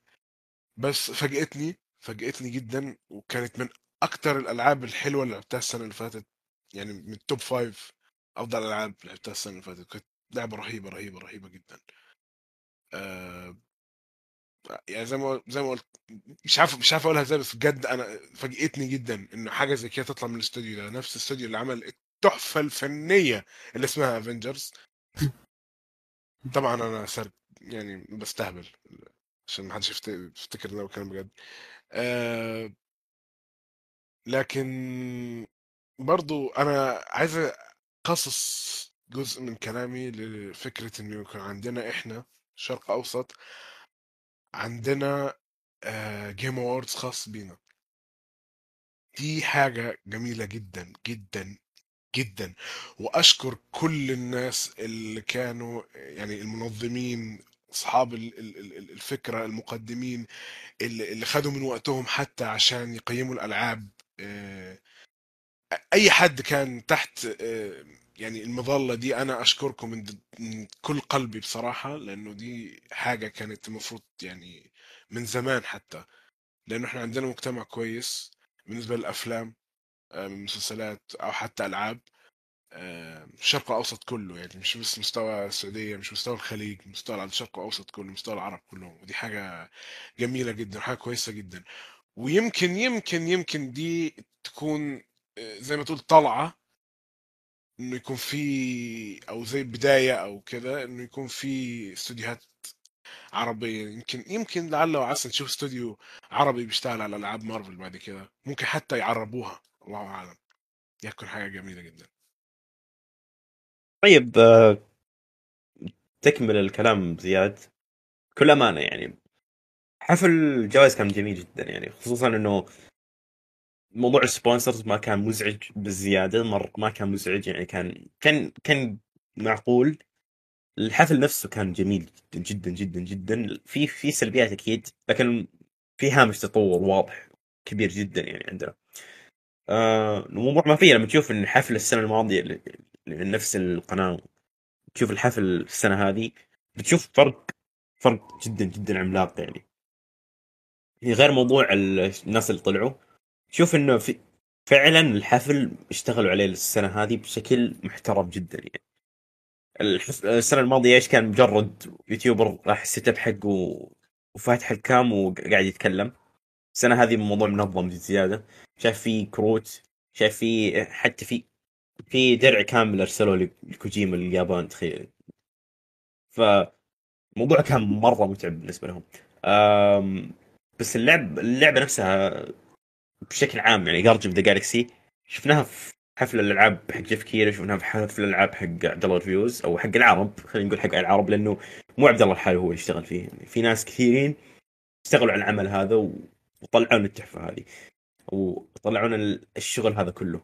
بس فاجئتني فاجئتني جدا وكانت من أكتر الألعاب الحلوة اللي لعبتها السنة اللي فاتت. يعني من ال top five أفضل ألعاب لعبتها السنة اللي فاتت. كانت لعبة رهيبة رهيبة رهيبة جدا. آه يعني زي ما زي ما قلت مش عارف مش عارف أقولها إزاي بس بجد أنا فاجئتني جدا انه حاجة زي كده تطلع من الاستوديو ده. نفس الاستوديو اللي عمل التحفة الفنية اللي اسمها افنجرز طبعا أنا سر يعني بستهبل عشان ما حدش يفت- يفتكر ان أنا بتكلم بجد. آه لكن برضو أنا عايز أخصص جزء من كلامي لفكرة إنه يكون عندنا إحنا شرق أوسط عندنا Game Awards خاص بينا. دي حاجة جميلة جدا جدا جدا. وأشكر كل الناس اللي كانوا يعني المنظمين أصحاب ال- ال- ال- الفكرة المقدمين اللي خدوا من وقتهم حتى عشان يقيموا الألعاب آه، أي حد كان تحت آه، يعني المظلة دي أنا أشكركم من كل قلبي بصراحة لأنه دي حاجة كانت المفروض يعني من زمان حتى. لأنه إحنا عندنا مجتمع كويس بالنسبة للأفلام. من مسلسلات أو حتى ألعاب آه، الشرق الأوسط كله يعني مش بس مستوى السعودية مش مستوى الخليج مستوى الشرق الأوسط كله مستوى العرب كلهم. ودي حاجة جميلة جدا حاجة كويسة جدا. ويمكن يمكن يمكن دي تكون آه، زي ما تقول طلعة إنه يكون في أو زي بداية أو كده إنه يكون في استوديوهات عربية. يمكن يمكن لعل وعسى نشوف استوديو عربي بيشتغل على ألعاب مارفل بعد كده. ممكن حتى يعربوها. الله أعلم. هتكون حاجة جميلة جدا. طيب تكمل الكلام زياد. كل أمانة يعني حفل الجوائز كان جميل جدا يعني خصوصا إنه موضوع السبونسرز ما كان مزعج بالزياده مر ما كان مزعج يعني كان كان كان معقول. الحفل نفسه كان جميل جدا جدا جدا جدا. في في سلبيات أكيد لكن في هامش تطور واضح كبير جدا يعني عندنا. آه الموضوع ما فيه لما تشوف ان حفل السنة الماضية لنفس القناة تشوف الحفل السنة هذه بتشوف فرق فرق جدا جدا عملاق يعني. يعني غير موضوع ال- الناس اللي طلعوا شوف إنه في فعلا الحفل اشتغلوا عليه السنة هذه بشكل محترم جدا يعني. السنة الماضية إيش كان؟ مجرد YouTuber راح ال setup حقه وفاتح ال cam وقاعد يتكلم. السنة هذه الموضوع منظم زيادة. شايف في كروت شايف في حتى في في درع كامل أرسلوه لكوجيما اليابان تخيل. فالموضوع كان مرة متعب بالنسبة لهم. أم، بس اللعب اللعبة نفسها بشكل عام يعني Guardians the Galaxy شفناها في حفل الألعاب حق جيف كيري شفناها في حفل الألعاب حق عبد الله Reviews أو حق العرب خلينا نقول حق العرب لأنه مو عبد الله لحاله هو اللي يشتغل فيه. يعني في ناس كثيرين اشتغلوا على العمل هذا وطلعون التحفة هذه. وطلعون ال- الشغل هذا كله.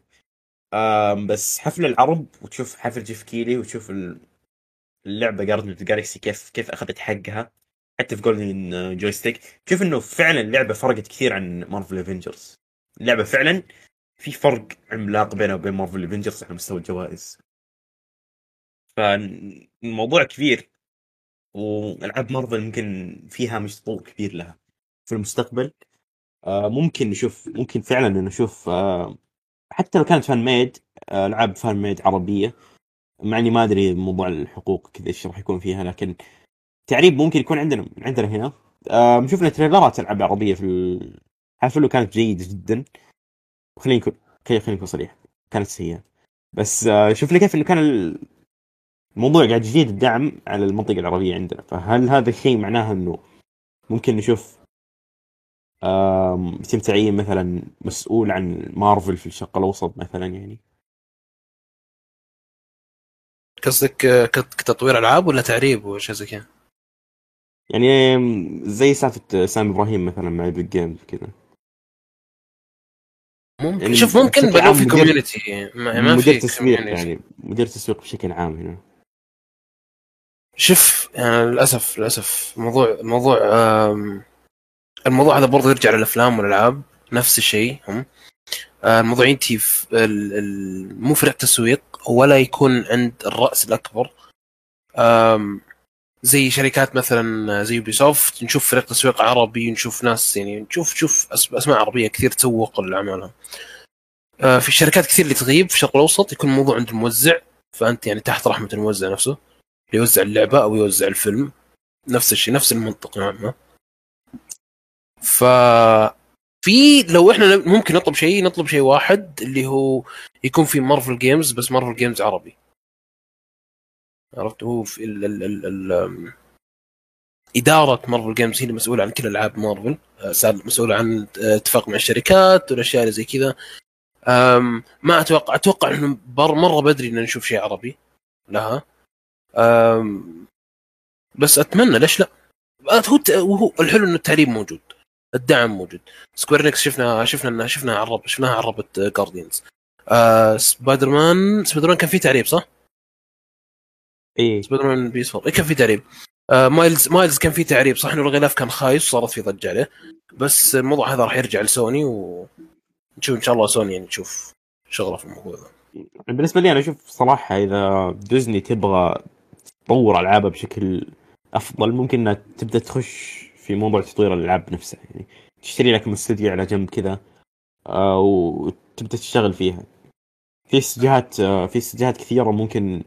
بس حفل العرب وتشوف حفل جيف كيلي وتشوف ال- اللعبة Guardians of Galaxy كيف كيف أخذت حقها. حتى في Golden Joystick تشوف إنه فعلا اللعبة فرقت كثير عن Marvel Avengers اللعبة فعلا في فرق عملاق بينها وبين Marvel Avengers على مستوى الجوائز. فالموضوع كبير. والعاب مارفل يمكن فيها مش تطور كبير لها. في المستقبل ممكن نشوف ممكن فعلا نشوف آه، حتى لو كانت فان ميد آه، ألعاب فان ميد عربية. مع إني ما أدري موضوع الحقوق كذا إيش راح يكون فيها لكن تعريب ممكن يكون عندنا عندنا هنا. آه، شفنا تريلرات ألعاب عربية في الحفل وكانت جيدة جدا؟ خليني نكون خليني نكون صريح. كانت سيئة. بس آه، شفنا كيف انه كان ال- الموضوع قاعد يزيد الدعم على المنطقة العربية عندنا. فهل هذا الشيء معناه إنه ممكن نشوف team تعيين مثلا مسؤول عن مارفل في الشرق الأوسط مثلا يعني. قصدك كت- كتطوير ألعاب ولا تعريب ولا شيء زي كذا؟ يعني زي سالفة سامي إبراهيم مثلا مع Epic Games كذا. ممكن. يعني شوف ممكن بشكل لو عام في community ما, ما manager في تسويق. يعني مدير تسويق بشكل عام هنا. شوف يعني للأسف للأسف موضوع موضوع الموضوع هذا برضه يرجع للأفلام والألعاب نفس الشيء هم. آه، الموضوع ينتهي مو فرق تسويق ولا يكون عند الرأس الأكبر. زي شركات مثلا زي يوبي سوفت نشوف فريق تسويق عربي نشوف ناس يعني نشوف شوف أس- أسماء عربية كثير تسوق لأعمالها. آه، في شركات كثير اللي تغيب في الشرق الأوسط يكون الموضوع عند الموزع فأنت يعني تحت رحمة الموزع نفسه يوزع اللعبة أو يوزع الفيلم. نفس الشيء نفس المنطق نوعا ما. ف في لو إحنا ممكن نطلب شيء نطلب شيء واحد اللي هو يكون في Marvel Games بس Marvel Games عربي. عرفت؟ هو في ال ال ال ال إدارة Marvel Games هي اللي مسؤولة عن كل ألعاب مارفل آه، مسؤولة عن آه، اتفاق مع الشركات والأشياء اللي زي كذا. ما أتوقع أتوقع إنه مرة بدري إن نشوف شيء عربي لها. بس أتمنى ليش لا؟ هو الحلو إنه التعريب موجود. الدعم موجود. Square Enix شفنا شفنا انها شفناها عرب شفناها عربت Guardians آه Spider-Man Spider-Man كان في تعريب صح؟ اي Spider-Man PS4 إيه كان في تعريب. آه Miles Miles كان في تعريب صح؟ إنه الغلاف كان خايس وصارت في ضجة عليه. بس الموضوع هذا راح يرجع لسوني ونشوف إن شاء الله سوني يعني نشوف شغله في الموضوع ذا بالنسبة لي أنا أشوف صراحة إذا ديزني تبغى تطور ألعابها بشكل أفضل ممكن إنها تبدأ تخش في موضوع تطوير الألعاب نفسها يعني تشتري لك استوديو على جنب كذا آه، وتبدأ تشتغل فيها. في استديوهات آه، في استديوهات كثيرة ممكن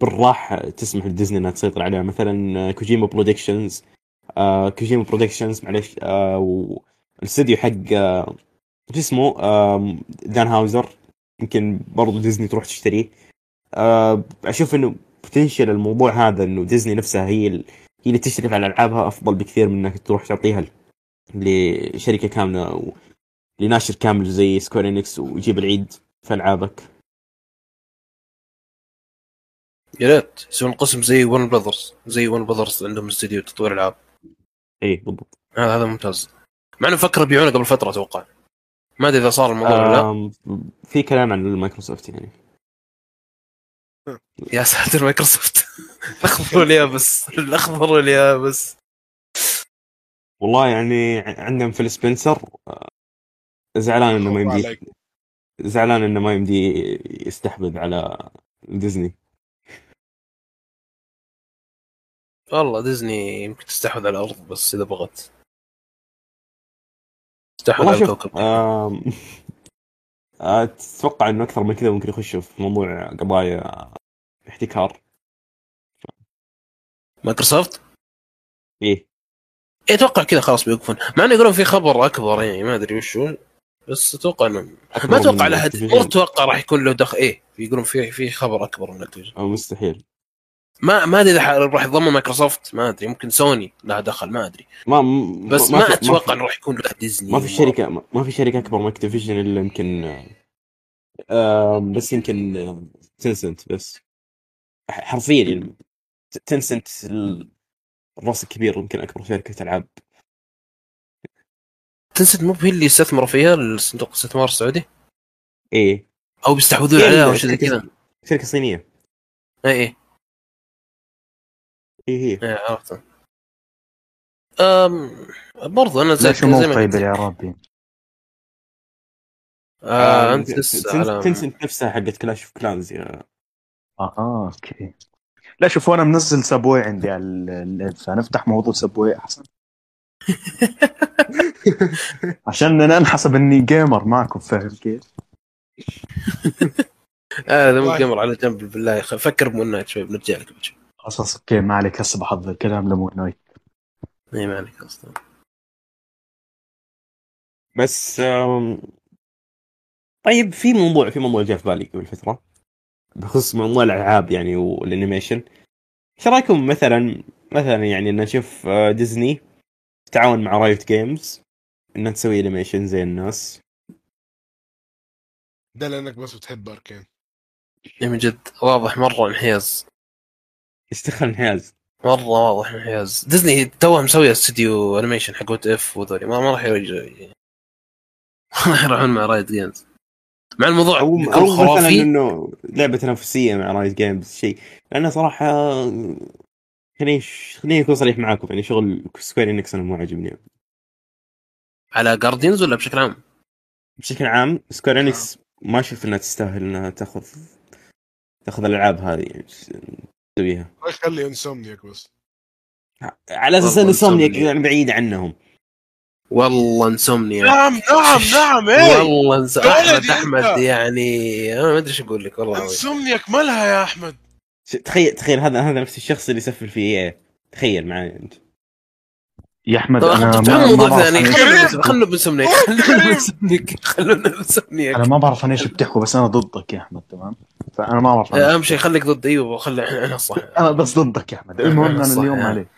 بالراحة تسمح لديزني إنها تسيطر عليها. مثلا آه، Kojima Productions Kojima Productions معلش والاستديو حق شو اسمه Dan Houser يمكن برضو ديزني تروح تشتريه. أشوف إنه potential الموضوع هذا إنه ديزني نفسها هي ال- هي اللي تشرف على ألعابها أفضل بكثير من إنك تروح تعطيها لشركة كاملة أو لناشر كامل زي Square Enix ويجيب العيد في ألعابك. يا ريت يسوون قسم زي ون براذرز زي ون براذرز عندهم استديو تطوير ألعاب. إي بالضبط. هذا هذا ممتاز. مع إنه فكروا يبيعونه قبل فترة أتوقع. ما أدري إذا صار الموضوع ولا لا. في كلام عن المايكروسوفت يعني. يا ساتر مايكروسوفت. <laughs> الاخضر واليابس الاخضر واليابس والله يعني عندهم Phil Spencer آه، زعلان إنه ما يمدي. زعلان إنه ما يمدي يستحوذ على ديزني. والله ديزني يمكن تستحوذ على الأرض بس إذا بغت. تستحوذ على الكوكب. آم، آه، إنه أكثر من كذا ممكن يخشوا في موضوع قضايا احتكار. مايكروسوفت؟ إيه. إيه، أتوقع كذا خلاص بيوقفون. مع إنه يقولون في خبر أكبر يعني ما أدري وش هو. بس أتوقع انه ما أتوقع. ما أتوقع راح يكون له دخل إيه يقولون في في خبر أكبر من اكتيفيجن أو مستحيل. ما ما أدري إذا ح- راح يضمن مايكروسوفت ما أدري ممكن سوني لها دخل ما أدري. ما م- بس ما, في- أتوقع إنه راح يكون له ديزني ما في شركه ما- ما في شركة أكبر من Activision إلا يمكن آه بس يمكن Tencent بس. حرفيا يعني Tencent الراس الكبير يمكن أكبر شركة ألعاب. تنسد مو هي اللي استثمروا فيها الصندوق الاستثمار السعودي؟ إيه. أو بيستحوذون إيه، عليها أو شيء زي كذا. شركة صينية. اي اي إيه. هي إيه، عرفت أم برضو أنا زي ليش مو طيب لك. الاعراب آه أنت لسه تنسنت نفسها حقت كلاش اوف كلانز يا. آه أوكي. لا شوفوا أنا منزل سبوي عندي على ال- ال- فنفتح موضوع سبوي أحسن. <laughs> عشان أنا أنحسب إني جيمر معكم فاهم كيف؟ <laughs> آه هذا مو. جيمر على جنب بالله. فكر بمون نايت شوي بنرجع لك بشوي. خلاص أوكي ما عليك. هسه بحضر كلام لمون نايت إي ما عليك أصلا. بس آم، طيب في موضوع في موضوع جاء في بالي قبل فترة بخصوص موضوع الألعاب يعني وال animation. إيش رأيكم مثلا مثلا يعني إن نشوف آه، ديزني تتعاون مع Riot Games إنها تسوي animation زي الناس؟ ده لأنك بس بتحب Arcane. من جد. واضح مرة انحياز. إيش دخل انحياز مره واضح انحياز ديزني توها مسويه studio animation حق What If وذولي. ما, ما راح يرجع ما راح يروحون مع Riot Games مع الموضوع أو أو مثلا إنه لعبة تنافسية مع Riot Games شيء لأنه صراحة خليني خليني أكون صريح معاكم يعني شغل Square Enix أنا مو عاجبني. على Guardians ولا بشكل عام؟ بشكل عام Square Enix ما أشوف إنها تستاهل إنها تاخذ تاخذ الألعاب هذه يعني. تسويها الله يخلي Insomniac بس. على أساس والله Insomniac Insomniac. يعني بعيد عنهم. والله انسومنيا نعم نعم نعم إيه. والله انس... أحمد أحمد. يعني أنا ما أدري إيش أقول لك والله العظيم. انسومنياك مالها يا أحمد. تخيل تخيل هذا هذا نفس الشخص اللي يسفل في إيه. تخيل معي أنت. يا أحمد أنا ما, موضوع بعرف ثاني خلونا بنسمنيك خلونا بنسمنيك خلونا بنسمنيك أنا ما بعرف عن إيش بتحكوا بس أنا ضدك يا أحمد تمام؟ فأنا ما بعرف عن إيش أهم شيء خليك ضد أيوه وخلي إحنا الصح أنا بس ضدك يا أحمد. المهم أنا صح اليوم يعني. عليك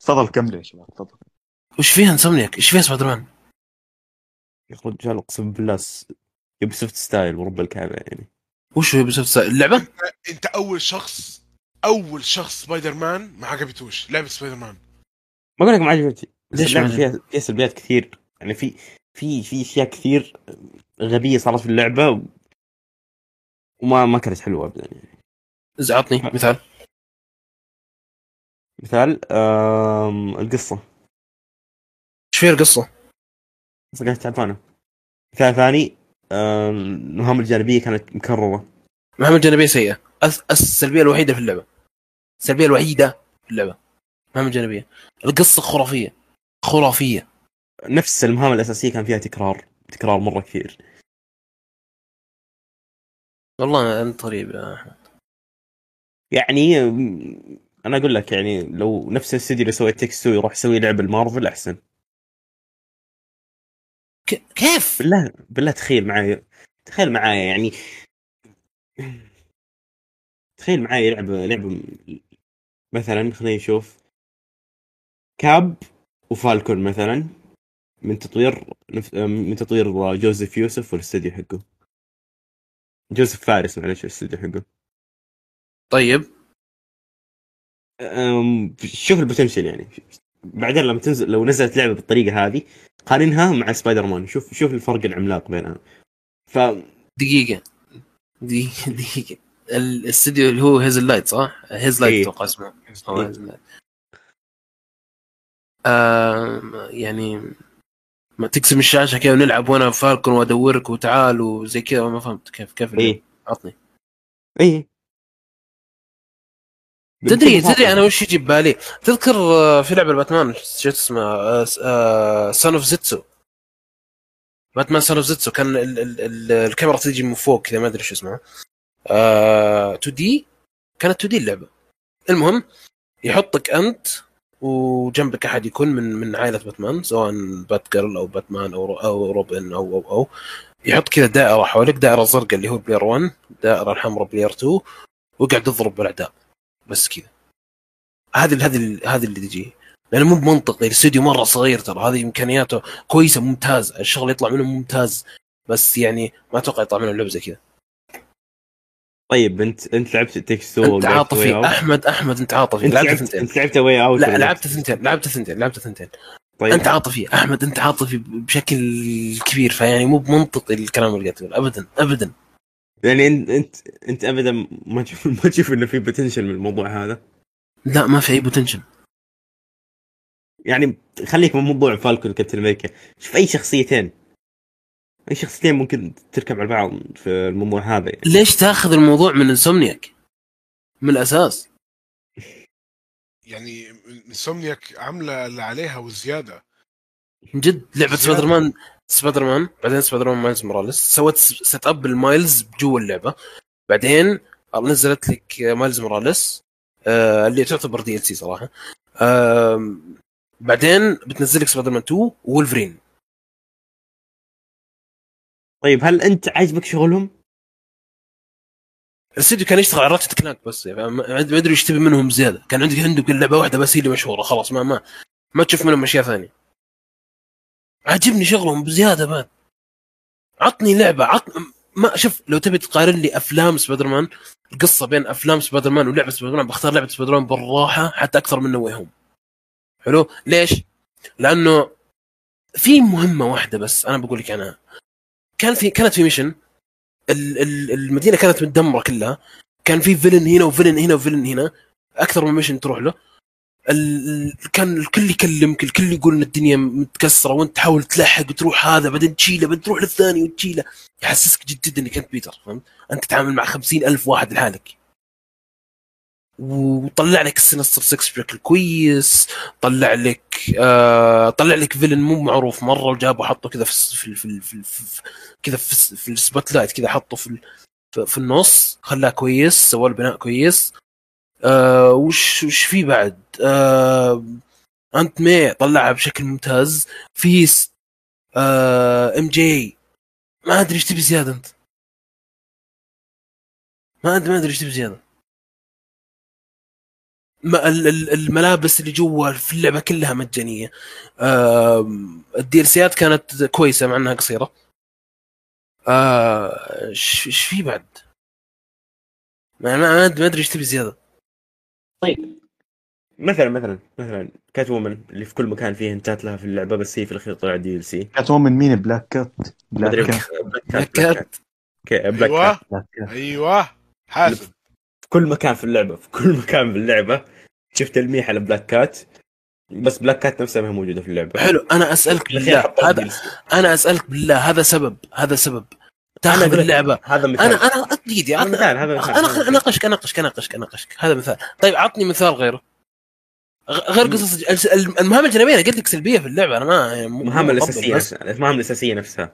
تفضل كمل يا شباب تفضل. وش فيها Insomniac؟ إيش فيها سبايدر مان؟ يا رجال اقسم بالله Ubisoft style ورب الكعبة يعني. وش هو بسبب اللعبة؟ أنت أول شخص أول شخص سبايدر مان ما عجبتوش. لعبة سبايدر مان. ما أقول لك ما عجبتني ليش ما فيها فيها سلبيات كثير. يعني في في في أشياء كثير غبية صارت في اللعبة وما ما كانت حلوة ابدا يعني. عطني مثال. مثال آم القصة. إيش فيها القصة؟ القصة كانت تعبانه مثال ثاني المهام الجانبية كانت مكررة. المهام الجانبية سيئة. السلبية الوحيدة في اللعبة. السلبية الوحيدة في اللعبة. المهام الجانبيه القصة خرافية. خرافية. نفس المهام الأساسية كان فيها تكرار. تكرار مرة كثير. والله انت غريب يا أحمد. يعني أنا أقول لك يعني لو نفس الاستديو اللي سوى Takes Two يروح يسوي لعبة المارفل أحسن. كيف؟ بالله بالله تخيل معي تخيل معي يعني. تخيل معي لعبه لعبة مثلا خلينا نشوف كاب وفالكون مثلا من تطوير من تطوير جوزيف يوسف والاستديو حقه. جوزيف فارس معلش الاستديو حقه. طيب. شوف ال potential يعني. بعدين لما تنزل لو نزلت لعبة بالطريقة هذه قارنها مع سبايدر مان شوف شوف الفرق العملاق بينها. ف دقيقة. دقيقة دقيقة. ال- الاستديو اللي هو Hazelight صح؟ Hazelight إيه. أتوقع اسمه. آم، يعني ما تقسم الشاشة كذا ونلعب وأنا فالكون وأدورك وتعال وزي كذا ما فهمت كيف كيف؟ إيه. عطني. إيه. تدري تدري أنا وش يجي ببالي؟ تذكر آه، في لعبة باتمان شو اسمها Son of Sin Tzu باتمان Son of Sin Tzu كان ال ال ال الكاميرا تجي من فوق كذا ما أدري شو اسمها آه 2D؟ كانت 2D اللعبة. المهم يحطك أنت وجنبك أحد يكون من من عائلة باتمان سواء بات جيرل أو باتمان أو أو روبن أو أو أو. يحط كذا دائرة حولك دائرة زرقاء اللي هو player 1 دائرة الحمراء player 2 ويقعد يضرب بالأعداء. بس كذا. هذه هذه هذه اللي تجي. لأنه مو بمنطقي الاستوديو مرة صغير ترى. هذه إمكانياته كويسة ممتاز. الشغل يطلع منه ممتاز. بس يعني ما أتوقع يطلع منه لعبة زي كذا. طيب انت انت لعبت Takes Two انت عاطفي. أحمد أحمد انت عاطفي. انت لعبت لعبت ثنتين. انت لعبت Way Out لا لعبت ثنتين. لعبت ثنتين. لعبت ثنتين. طيب. انت عاطفي. أحمد انت عاطفي بشكل كبير فيعني مو بمنطقي الكلام اللي قاعد تقول. ابدا ابدا. يعني انت انت إنت ابدا ما تشوف <laughs> ما تشوف إنه في potential من الموضوع هذا؟ لا ما في أي potential يعني خليك من موضوع فالكون كابتن أمريكا. شوف أي شخصيتين. أي شخصيتين ممكن تركب على بعض في الموضوع هذا يعني. ليش تاخذ الموضوع من Insomniac؟ من الأساس. يعني Insomniac عامله اللي عليها وزيادة. من جد؟ لعبة زيادة. سبايدر مان سبايدر مان بعدين سبايدر مان مايلز موراليس. سوت set up المايلز جوا اللعبة. بعدين نزلت لك مايلز موراليس آه اللي تعتبر DLC صراحة. آه بعدين بتنزل لك سبايدر مان 2 وولفرين. طيب هل أنت عاجبك شغلهم؟ الاستوديو كان يشتغل على Ratchet Clank بس يعني ما ادري إيش تبي منهم زيادة. كان عندك عندك لعبه واحدة بس هي اللي مشهورة خلاص ما ما ما تشوف منهم أشياء ثانية. عاجبني شغلهم بزيادة بعد عطني لعبة عط ما شوف لو تبي تقارن لي أفلام سبايدر مان القصة بين أفلام سبايدر مان ولعبة سبايدر مان بختار لعبة سبايدر مان بالراحة حتى أكثر من No Way Home حلو؟ ليش؟ لأنه في مهمة واحدة بس أنا بقول لك عنها. كان في كانت في mission ال- ال- المدينة كانت متدمرة كلها. كان في villain هنا و villain هنا و villain هنا. أكثر من mission تروح له. كان الكل يكلمك الكل يقول إن الدنيا متكسرة وأنت تحاول تلحق وتروح هذا بعدين تشيله بعدين تروح للثاني وتشيله. يحسسك جد جد إنك أنت بيتر فهمت؟ أنت تتعامل مع خمسين ألف واحد لحالك. وطلع لك ال Sinister 6 بشكل كويس طلع لك آه طلع لك villain مو معروف مرة وجابه حطه كذا في في في في, في كذا في, في ال spotlight كذا حطه في في, النص خلاه كويس سوى له بناء كويس. آه وش وش في بعد؟ آه Aunt May طلعها بشكل ممتاز. FEAST آه MJ ما أدري إيش تبي زيادة أنت. ما ادري ما أدري إيش تبي زيادة. الملابس اللي جوا في اللعبة كلها مجانية. آم، ال DL C ات كانت كويسة مع إنها قصيرة. آه، إيش إيش في بعد؟ ما ما ما أدري- ما أدري إيش تبي زيادة. مثلا مثلا مثلا Catwoman اللي في كل مكان فيه hint ات لها في اللعبة بس هي في الأخير طلع DLC. كانت من مين Black Cat Black Cat Black Cat. Cat أوكي Black أيوه. Cat Cat أيوه. حاسب في كل مكان في اللعبة في كل <laughs> مكان في اللعبة. شفت تلميح على Black Cat بس Black Cat نفسها ما هي موجودة في اللعبة. حلو أنا أسألك بالله هذا. أنا أسألك بالله هذا سبب هذا سبب. تأخذ اللعبة. هذا مثال. أنا أنا دقيقه هذا مثال هذا مثال أنا أنا- أناقشك أناقشك أناقشك أناقشك. هذا مثال. طيب عطني مثال غيره. غير قصص المهام الجانبيه أنا قلت لك سلبية في اللعبة. أنا ما يعني المهام مو الأساسية المهام الأساسية نفسها.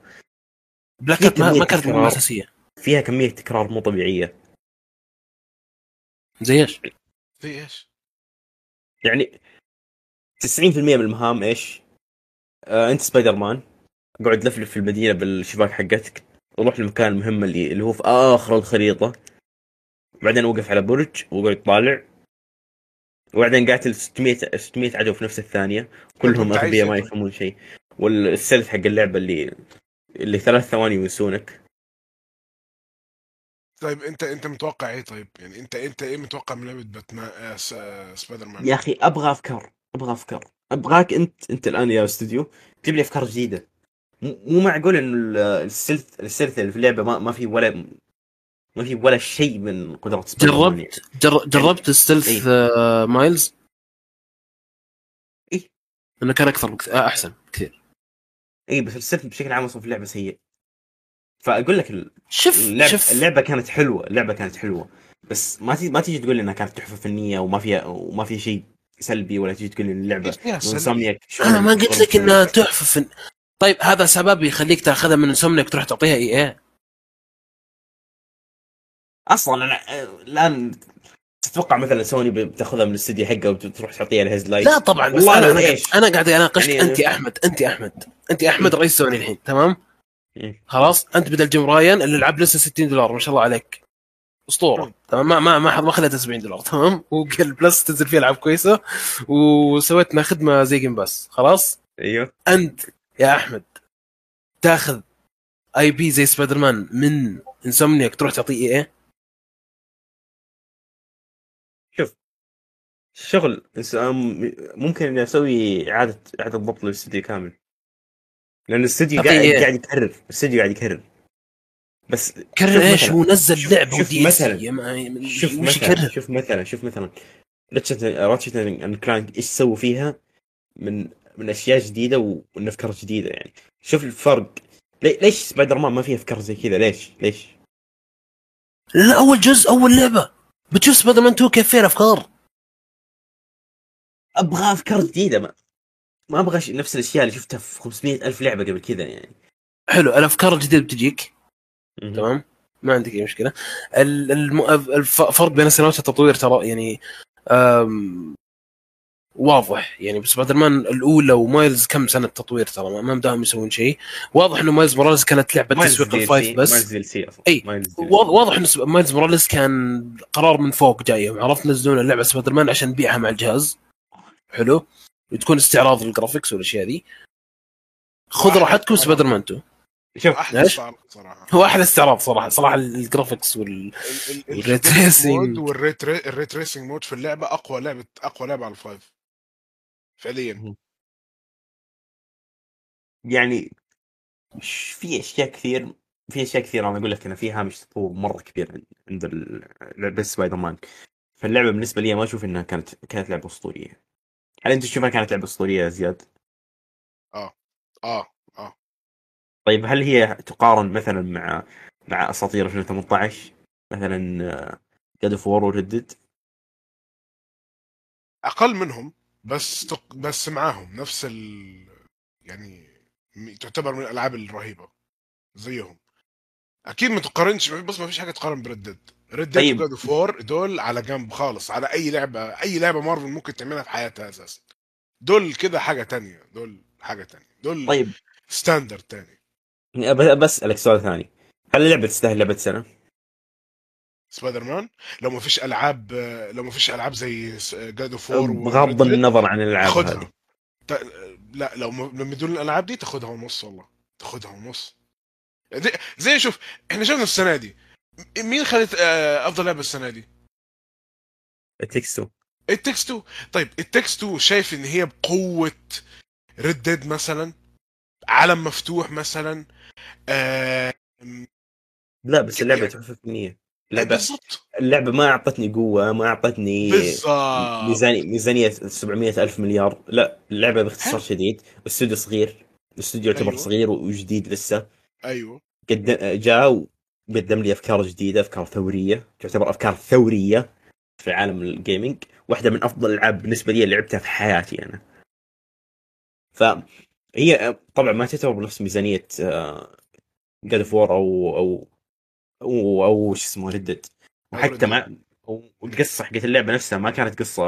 Black ما, ما كانت مهمة تكرار. أساسية. فيها كمية تكرار مو طبيعية. زي إيش؟ في إيش؟ يعني 90% من المهام إيش؟ آه أنت سبايدر مان قعد لفلف في المدينة بالشباك حقتك روح للمكان المهم اللي اللي هو في آخر الخريطة بعدين وقف على برج وقعد طالع وبعدين قاتل 600 600 عدو في نفس الثانية كلهم أغبياء ما؟ يفهمون شيء وال stealth حق اللعبة اللي اللي ثلاث ثواني ينسونك طيب أنت أنت متوقع إيه طيب؟ يعني أنت أنت إيه متوقع من لعبة باتمان آه س- آه سبايدر مان؟ يا أخي أبغى أفكار أبغى أفكار أبغاك أنت أنت الآن يا أستوديو تجيب لي أفكار جديدة مو مو معقول انه ال- ال stealth ال stealth اللي في اللعبة ما, ما في ولا ما في ولا شيء من قدرات سبايدر مان يعني. جربت جر... جربت إيه. آه Miles؟ إيه. انه كان أكثر بكثير آه أحسن كثير اي بس ال stealth بشكل عام أصلا في اللعبة سيء فأقول لك شوف اللعبه شوف اللعبة كانت حلوة اللعبة كانت حلوة بس ما تيجي ما تيجي تقول لي إنها كانت تحفة فنية وما فيها وما في شيء سلبي ولا تيجي تقول لي اللعبة؟ Insomniac أنا ما قلت لك إنها تحفة فن... طيب هذا سبب يخليك تأخذها من Insomniac تروح تعطيها إي اي أصلا أنا آه، الآن تتوقع مثلا سوني بتأخذها من الاستديو حقه وتروح تعطيها ال Hazelight لا طبعا بس أنا أنا إيش؟ أنا قاعد اناقشك يعني- انت أحمد انت أحمد انت أحمد رئيس سوني الحين تمام. خلاص؟ أنت بدل Jim Ryan الالعاب لسه 60 دولار ما شاء الله عليك. أسطورة. تمام؟ ما ما ما ما خليتها 70 دولار تمام؟ <laughs> وال Plus تنزل فيه ألعاب كويسة. وسويتنا خدمة زي Game Pass خلاص؟ أيوه. أنت يا أحمد تاخذ IP زي سبايدر مان من Insomniac تروح تعطيه إيه؟ شغل بس أم- ممكن اني أسوي اعاده إعادة ضبط للاستديو كامل. لأن الاستديو قاعد إيه؟ قاعد يكرر الاستديو قاعد يكرر. بس كرر إيش؟ هو نزل لعبة شوف مثلاً. شوف مثلا شوف مثلا شوف مثلا. Ratchet and Clank إيش سووا فيها؟ من من أشياء جديدة ومن أفكار جديدة يعني. شوف الفرق. لي- ليش سبايدر مان ما فيه أفكار زي كذا؟ ليش؟ ليش؟ لا أول جزء أول لعبة. بتشوف سبايدر مان 2 كيف فيه الأفكار؟ أبغى أفكار جديدة ما ما أبغى نفس الأشياء اللي شفتها في 500 ألف لعبة قبل كذا يعني. حلو الأفكار الجديدة بتجيك. تمام؟ ما عندك أي مشكلة. الفرق بين سنوات التطوير ترى يعني أم، واضح يعني. بسبايدر مان الأولى و Miles كم سنة تطوير ترى ما- بداهم يسوون شيء. واضح إنه Miles Morales كانت لعبة تسويق ال five بس. Miles سي DLC. واضح إنه Miles Morales كان قرار من فوق جايهم. عرفت نزلون اللعبه سبايدر مان عشان نبيعها مع الجهاز. حلو؟ وتكون استعراض لل graphics والأشياء ذي خذ واحد راحتكم طبعاً. سبايدر مان 2 شوف أحلى؟ استعراض صراحة. هو أحلى استعراض صراحة صراحة ال graphics وال وال ray tracing. mode وال ray tracing mode في اللعبة أقوى لعبه أقوى لعبة على ال five. فعليا. يعني ش- في أشياء كثير في أشياء كثير أنا أقول لك أنا في هامش تطور مرة كبير عند- عند ال- لعبة سبايدر مان. فاللعبة بالنسبة لي ما أشوف إنها كانت كانت لعبة أسطورية. هل أنت تشوفها كانت لعبة أسطورية يا زياد؟ آه آه طيب هل هي تقارن مثلا مع مع أساطير 2018 مثلا God of War و Red Dead أقل منهم بس تق... بس معاهم نفس ال يعني تعتبر من الألعاب الرهيبة زيهم. أكيد ما تقارنش بس ما فيش حاجة تقارن ب Red Red Dead طيب. of War دول على جنب خالص على أي لعبة أي لعبة مارفل ممكن تعملها في حياتها أساسا. دول كده حاجة تانية دول حاجة تانية دول طيب. standard تاني. بسالك سؤال ثاني. هل اللعبة تستاهل لعبة سنة؟ سبايدر مان لو ما فيش ألعاب لو ما فيش ألعاب زي God of War بغض النظر عن الألعاب خدها ت- لا لو م- لما يدون الألعاب دي تاخدها ونص والله تاخدها ونص. زي, زي شوف إحنا شفنا السنة دي. مين خدت آه، أفضل لعبة السنة دي؟ Takes Two It Takes 2 طيب It Takes 2 شايف إن هي بقوة Red Dead مثلا؟ عالم مفتوح مثلا؟ آه لا بس اللعبة يعني- تحفة فنية. اللعبة بالضبط. اللعبة ما أعطتني قوة ما أعطتني بالضبط. ميزانية ميزانية 700 ألف مليار. لا اللعبة باختصار. شديد. استوديو صغير. الاستوديو يعتبر أيوة. صغير وجديد لسه. أيوه. قد جاء وقدم لي أفكار جديدة أفكار ثورية تعتبر أفكار ثورية في عالم ال gaming واحدة من أفضل الألعاب بالنسبة لي اللي لعبتها في حياتي أنا. فهي طبعا ما تعتبر بنفس ميزانية God of War أو أو أو أو شو اسمه Red Dead وحتى ما والقصة حقت اللعبة نفسها ما كانت قصة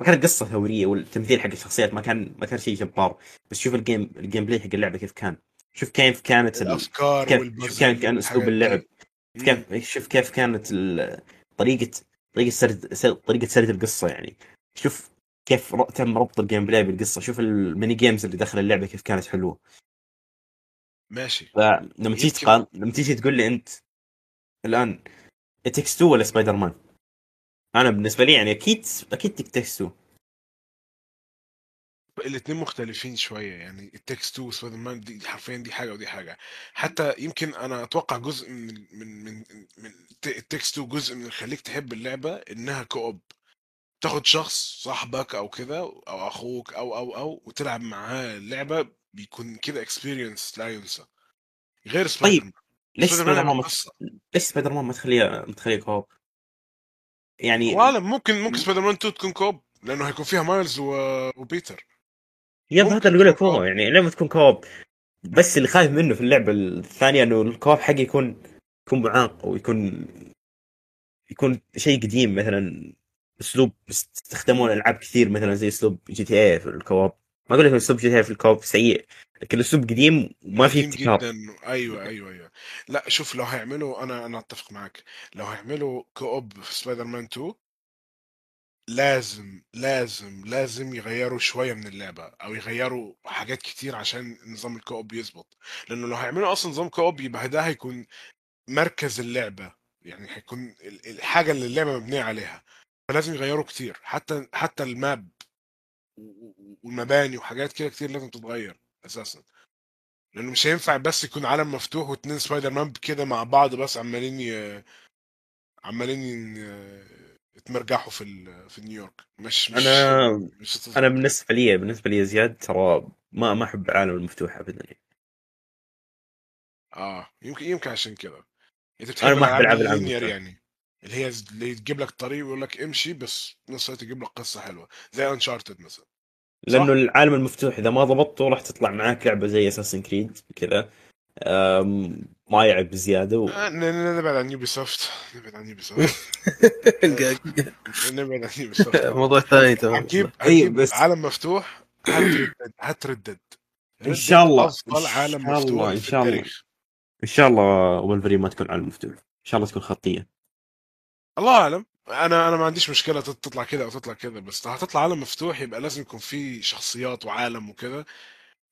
ما كانت قصة ثورية والتمثيل حق الشخصيات ما كان ما كان شيء جبار. بس شوف ال game ال gameplay حق اللعبة كيف كان. شوف كيف كانت ال... الأفكار كيف شوف كان كان أسلوب. اللعب. كيف شوف كيف كانت طريقه طريقة سرد سر- طريقة سرد القصة يعني. شوف كيف تم ربط ال gameplay بالقصة. شوف ال mini games اللي داخل اللعبة كيف كانت حلوة. ماشي. فلما تيجي تقارن لما تيجي تقول لي أنت الآن Takes 2 ولا سبايدر مان؟ أنا بالنسبة لي يعني أكيد أكيد Takes 2 الاثنين مختلفين شوية يعني It Takes 2 وسبايدر مان دي حرفيا دي حاجة ودي حاجة. حتى يمكن أنا أتوقع جزء من من من من It Takes 2 جزء من يخليك تحب اللعبة إنها co-op تاخد شخص صاحبك أو كده أو أخوك أو أو أو وتلعب معاه اللعبة بيكون كده experience لا ينسى. غير سبايدر مان ليش سبايدر سبايدر مان. ليش سبايدر مان ما تخليها ما تخليها co-op؟ يعني والله ممكن ممكن سبايدر مان 2 تكون co-op لأنه هيكون فيها مايلز و- وبيتر. يا ممكن هذا اللي أقول لك هو. يعني لما تكون كوب بس اللي خايف منه في اللعبة الثانية إنه ال co-op حقي يكون يكون معاق ويكون يكون شيء قديم مثلا أسلوب استخدموه الالعاب كثير مثلا زي أسلوب GTA في ال co-op ما أقول لك أسلوب GTA في ال co-op سيء لكن أسلوب قديم وما في ابتكار. جدا. أيوه أيوه أيوه. لا شوف لو هيعملوا أنا أنا أتفق معاك لو هيعملوا co-op في سبايدر مان 2 لازم لازم لازم يغيروا شوية من اللعبة أو يغيروا حاجات كتير عشان نظام ال co-op يظبط. لأنه لو هيعملوا أصلا نظام co-op يبقى ده هيكون مركز اللعبة يعني هيكون ال- الحاجة اللي اللعبة مبنية عليها. فلازم يغيروا كتير. حتى حتى ال map والمباني وحاجات كده كتير لازم تتغير أساسا. لأنه مش هينفع بس يكون عالم مفتوح واتنين سبايدر مان كده مع بعض بس عمالين ي... عمالين ي... يتمرجحوا في. في نيويورك مش مش أنا مش. أنا بالنسبة لي بالنسبة لي زياد ترى ما ما أحب العالم المفتوح ابدا يعني. آه يمكن يمكن عشان كده أنت بتحب ما أحب الالعاب ألعب العاب المفتوح. يعني اللي هي اللي تجيب لك طريق ويقول لك امشي بس نفس الوقت يجيب لك قصة حلوة زي Uncharted مثلا لأنه العالم المفتوح إذا ما ضبطته راح تطلع معاك لعبة زي Assassin's Creed كذا ما يعب بزياده و... آه، ن- ن- نبعد عن Ubisoft نبعد عن Ubisoft <laughs> نبعد عن Ubisoft <laughs> موضوع ثاني تمام. هتجيب أي هتجيب بس- عالم مفتوح هتردد هتردد إن شاء الله. أفضل عالم. مفتوح إن في شاء الله. إن شاء الله ولفرين ما تكون عالم مفتوح. إن شاء الله تكون خطية. الله أعلم. أنا أنا ما عنديش مشكلة تط- تطلع كده أو تطلع كده بس لو هتطلع عالم مفتوح يبقى لازم يكون فيه شخصيات وعالم وكده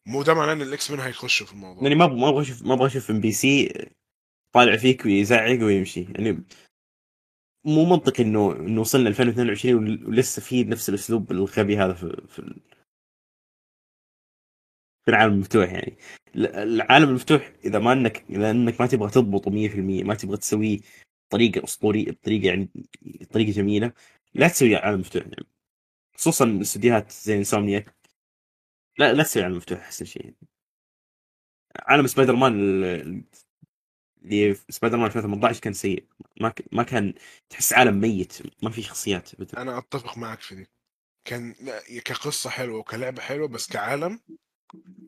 مو ده معناه إن ال X-Men هيخشوا في الموضوع. يعني ما ما أبغى أشوف ما أبغى أشوف NPC طالع فيك ويزعق ويمشي. يعني مو منطقي انه إنه وصلنا 2022 ول- ولسه في نفس الأسلوب الغبي هذا في في, في العالم المفتوح يعني. ال- العالم المفتوح إذا ما انك إذا إنك ما تبغى تضبطه 100% ما تبغى تسويه بطريقة أسطورية بطريقة يعني طريقه جميلة لا تسوي عالم مفتوح يعني. خصوصا استديوهات زي Insomniac لا لا تسوي عالم مفتوح أحسن شيء. عالم سبايدر مان ال- اللي في سبايدر مان 2018 كان سيء. ما ك... ما كان تحس عالم ميت ما في شخصيات ابدا أنا أتفق معك في دي. كان كقصة حلوة وكلعبة حلوة بس كعالم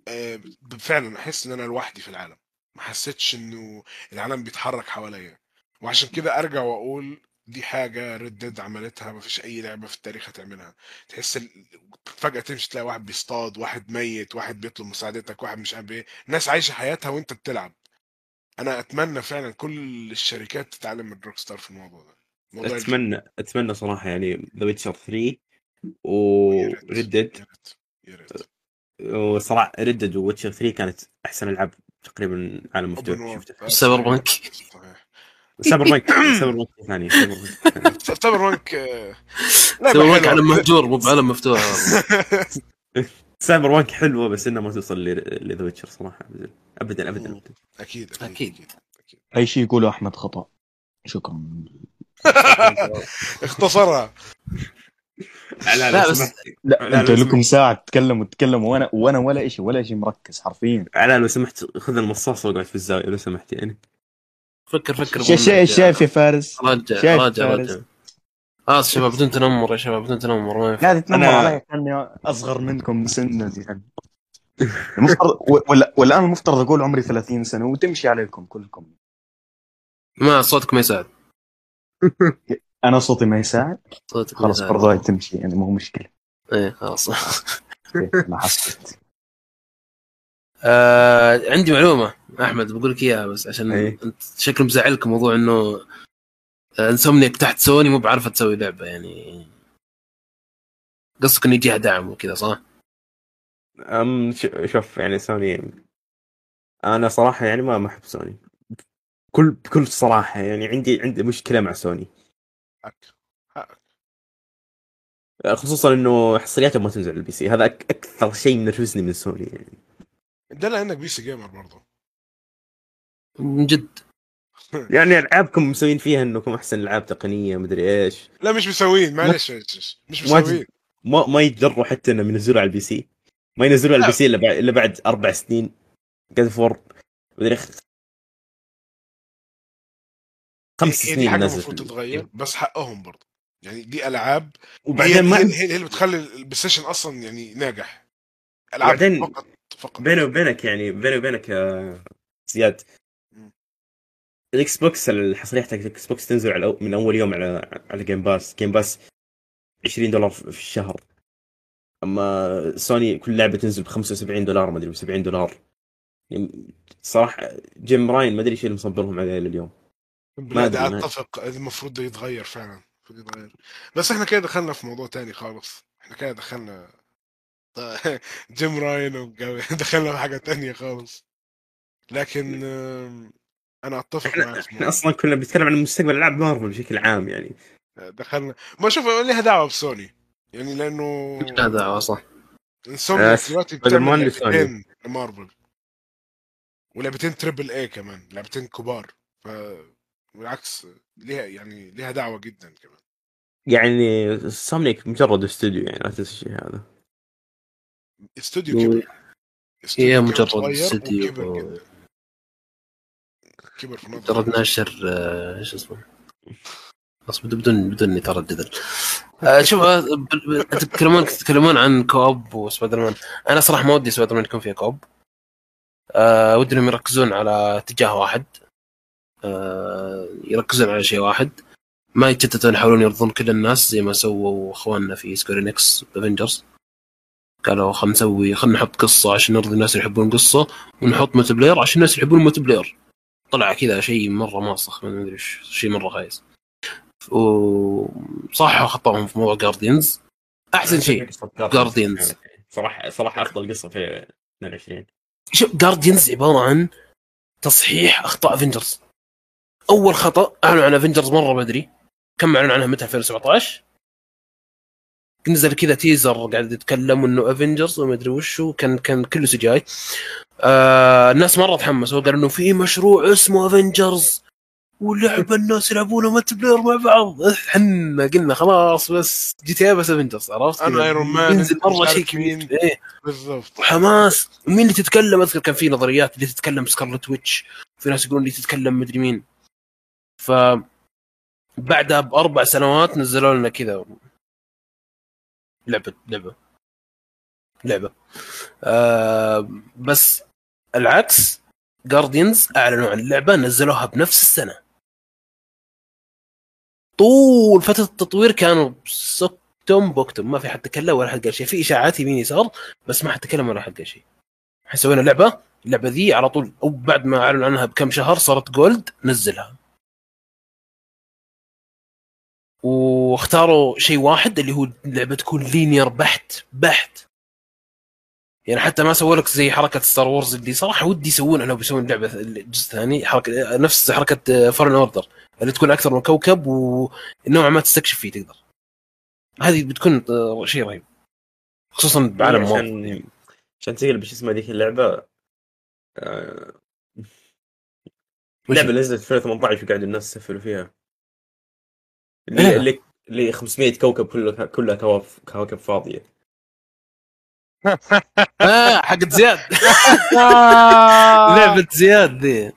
آه، فعلا أحس إن أنا لوحدي في العالم. ما حسيتش إنه العالم بيتحرك حواليا. وعشان كده أرجع وأقول دي حاجة Red Dead عملتها ما فيش أي لعبة في التاريخ هتعملها. تحس ال... فجأة تمشي تلاقي واحد بيصطاد واحد ميت واحد بيطلب مساعدتك واحد مش عارف إيه. ناس عايشة حياتها وأنت بتلعب. أنا أتمنى فعلا كل الشركات تتعلم من Rockstar في الموضوع ده. موضوع أتمنى أتمنى صراحة يعني The Witcher 3 يا ريت. و Red Dead يا ريت يا ريت. وصراحة Red Dead و Witcher 3 كانت أحسن ألعاب تقريبا عالم مفتوح. شفتها Cyberpunk. صحيح. Cyberpunk <coughs> Cyberpunk ثاني سايبر بانك <laughs> Cyberpunk آه،. عالم مهجور مو بعالم مفتوح. <laughs> Cyberpunk حلوة بس انها ما توصل ل The Witcher صراحة ابدا ابدا ابدا, أبداً. أكيد أكيد. أكيد. أكيد أي شيء يقوله أحمد خطأ. شكرا. <laughs> اختصرها. لا لا، بس- لا, لا، أنتوا لو لكم ساعة تتكلموا تتكلموا وأنا وأنا ولا شيء ولا شيء مركز حرفيا. علاء لو سمحت خذ المصاص واقعد في الزاوية لو سمحت يعني. فكر فكر شا- شا- شايف يا فارس؟ راجع فارس؟ راجع خلاص شباب بدون تنمر يا شباب بدون تنمر ما ينفع. قاعد تنمر أنا- علي. كاني أصغر منكم سنا يعني المفترض والآن المفترض أقول عمري 30 سنة وتمشي عليكم كلكم. ما صوتك ما يساعد. <laughs> أنا صوتي ما يساعد؟ صوتك خلاص برضه هاي تمشي يعني مو مشكلة. إيه خلاص. <laughs> ما حسيت. آه عندي معلومة أحمد بقول لك إياها بس عشان إيه. أنت شكله مزعلك موضوع إنه آه، Insomniac تحت سوني مو بعارفة تسوي لعبة يعني قصدك إنه يجيها دعم وكذا صح؟ أم ش- شوف يعني سوني أنا صراحة يعني ما ما أحب سوني. كل بكل صراحة يعني عندي عندي مشكلة مع سوني. خصوصا إنه حصرياتهم ما تنزل على ال PC. هذا أكثر شيء منرفزني من سوني يعني. ده لانك PC gamer برضه. من جد. <laughs> يعني ألعابكم مسوين فيها إنكم أحسن ألعاب تقنية مدري إيش. لا مش مسوين معلش. مش مسوين. ما ما يتجروا حتى إنهم ينزلوا على ال PC. ما ينزلوا على. ال PC إلا بعد إلا بعد أربع سنين. God of War مدري خ- خمس دي سنين حاجة المفروض تتغير بس حقهم برضه. يعني دي ألعاب. وبعدين هي, ما هي, هي, اللي بتخلي ال PlayStation أصلا يعني ناجح. ألعاب فقط. فقط. بيني وبينك يعني بيني وبينك يا زياد. ال Xbox الحصرية حقت ال Xbox تنزل على من أول يوم على على Game Pass Game Pass 20 دولار في الشهر. أما سوني كل لعبة تنزل ب 75 دولار ما أدري ب 70 دولار. يعني صراحة جيم راين ما أدري إيش اللي مصبرهم عليه أدري، ما- أتفق. المفروض يتغير فعلا. المفروض يتغير. بس إحنا كده دخلنا في موضوع تاني خالص. إحنا كده دخلنا <laughs> جيم راين وجو- <laughs> دخلنا في حاجة تانية خالص. لكن آم، أنا أتفق إحنا في إحنا. أصلا كنا بنتكلم عن مستقبل ألعاب مارفل بشكل عام يعني. دخلنا ما شوف لها دعوة بسوني يعني لأنه لا دعوة صح. سوني آه، دلوقتي بتعمل لسوني. لعبتين لمارفل ولعبتين triple A كمان لعبتين كبار. ف بالعكس ليها يعني ليها دعوة جدا كمان. يعني Insomniac مجرد استوديو يعني لا تنسى الشيء هذا. استوديو كبر استوديو هي مجرد استوديو كبر في مجرد ناشر آه، إيش اسمه؟ بس بدون بدون ترى الجدل آه، شوف آه، تتكلمون تتكلمون عن co-op و Spider-Man أنا صراحة ما ودي سبايدر مان يكون فيها co-op. آه ودي إنهم يركزون على اتجاه واحد. آه يركزون على شيء واحد. ما يتشتتون يحاولون يرضون كل الناس زي ما سووا أخواننا في Square Enix Avengers قالوا خلينا نسوي خلينا نحط قصة عشان نرضي الناس اللي يحبون القصة ونحط multiplayer عشان الناس اللي يحبون ال multiplayer طلع كذا شيء مرة ماسخ ما أدري إيش شيء مرة خايس وصح خطاهم في موضوع Guardians أحسن شيء Guardians. صراحة صراحة أفضل قصة في 22 شوف Guardians عبارة عن تصحيح أخطاء Avengers أول خطأ أعلنوا عن Avengers مرة بدري. كم أعلنوا عنها متى؟ 2017 نزل كذا teaser قاعد يتكلم إنه Avengers وما أدري وشو كان كان كله CGI آه الناس مرة تحمسوا قالوا إنه في مشروع اسمه Avengers ولعبة الناس يلعبونه multiplayer مع بعض. إحنا قلنا خلاص بس GTA بس Avengers عرفت أنا Iron Man ينزل مرة شيء كبير. إيه. بالضبط. وحماس. ومين اللي تتكلم؟ أذكر كان في نظريات اللي تتكلم Scarlet Witch في ناس يقولون اللي تتكلم مدري مين. ف بعدها بأربع سنوات نزلوا لنا كذا. لعبة لعبة لعبة. آه بس العكس Guardians أعلنوا عن اللعبه نزلوها بنفس السنة. طول فترة التطوير كانوا سكتم بكتم ما في حد تكلم ولا حد قال شيء. في إشاعات يمين يسار بس ما حد تكلم ولا حد قال شيء. إحنا سوينا لعبة اللعبة ذي على طول أو بعد ما أعلنوا عنها بكم شهر صارت gold نزلها. واختاروا شيء واحد اللي هو اللعبه تكون linear بحت بحت. يعني حتى ما سووا لك زي حركة Star Wars اللي صراحة ودي يسوونها لو بيسوون لعبة الجزء الثاني حركة نفس حركة Fallen Order اللي تكون أكثر من كوكب ونوعا ما تستكشف فيه تقدر. هذه بتكون شيء رهيب خصوصا بعالم مارفل عشان عشان تقلب شو اسمها ذيك اللعبة آه، لعبة نزلت في 2018 وقاعد الناس يسفلوا فيها. اللي إيه. اللي اللي 500 كوكب كلها كلها كواكب كواكب فاضية <laughs> آه حقت زياد <laughs> لعبة زياد ذي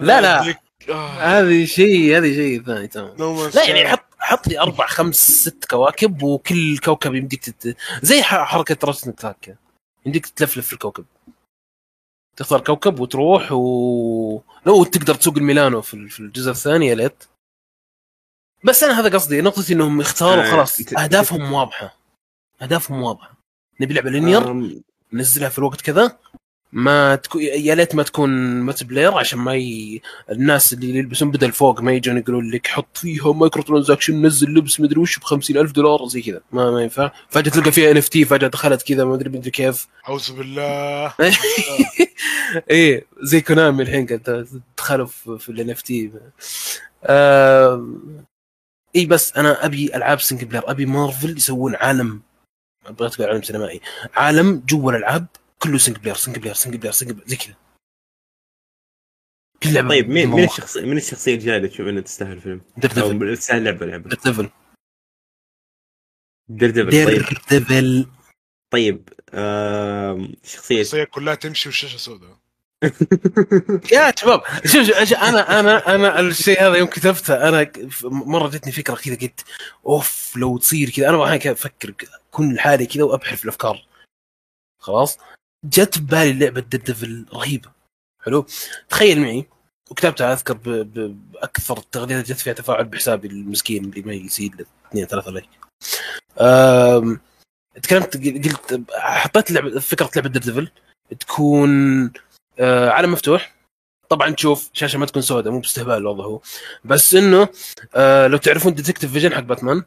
لا، لا. آه. هذه شيء هذه شيء ثاني تمام لا يعني. حط حط لي أربع خمس ست كواكب وكل كوكب يمديك تت... زي حركة كراك كذا يمديك تلفلف في الكوكب تختار كوكب وتروح و لو تقدر تسوق الميلانو في ال- في الجزء الثاني يا ليت بس أنا هذا قصدي نقطتي إنهم اختاروا آه، خلاص أهدافهم واضحة. أهدافهم واضحة. نبي لعبة linear آم، نزلها في الوقت كذا. ما تكون يا ليت ما تكون multiplayer عشان ما ي... الناس اللي يلبسون بدل فوق ما يجون يقولون لك حط فيها microtransaction نزل لبس مدري وش ب ألف دولار زي كذا. ما, ما ينفع. فجأة تلقى فيها NFT فجأة دخلت كذا ما أدري مدري كيف. أعوذ بالله. <laughs> إيه زي كونامي الحين قاعد دخلوا في, في ال NFT. إي بس أنا أبي ألعاب single player أبي مارفل يسوون عالم أبغى تقول عالم سينمائي عالم جوا الألعاب كله single player single player single player single player زي كذا. كل لعبة طيب مين مين. الشخصيه مين الشخصية الجاية اللي تشوف إنها تستاهل فيلم؟ Daredevil تستاهل لعبة لعبه Daredevil Daredevil طيب. Daredevil طيب آم، شخصيه الشخصية كلها تمشي والشاشه سوداء. يا شباب شوف أنا أنا أنا الشيء هذا يوم كتبته أنا مرة جتني فكرة كذا قلت أوف لو تصير كذا أنا أحيانا أفكر كل حالي كذا وابحر في الأفكار خلاص جت ببالي لعبه Daredevil رهيبة حلو تخيل معي وكتبتها أذكر. بأكثر التغريدات جت فيها تفاعل بحسابي المسكين اللي ما يزيد اثنين ثلاثة like. تكلمت قلت حطيت لعبه فكرة لعبة Devil تكون آه عالم مفتوح. طبعا تشوف شاشة ما تكون سوداء مو باستهبال الوضع هو. بس إنه آه لو تعرفون detective vision حق باتمان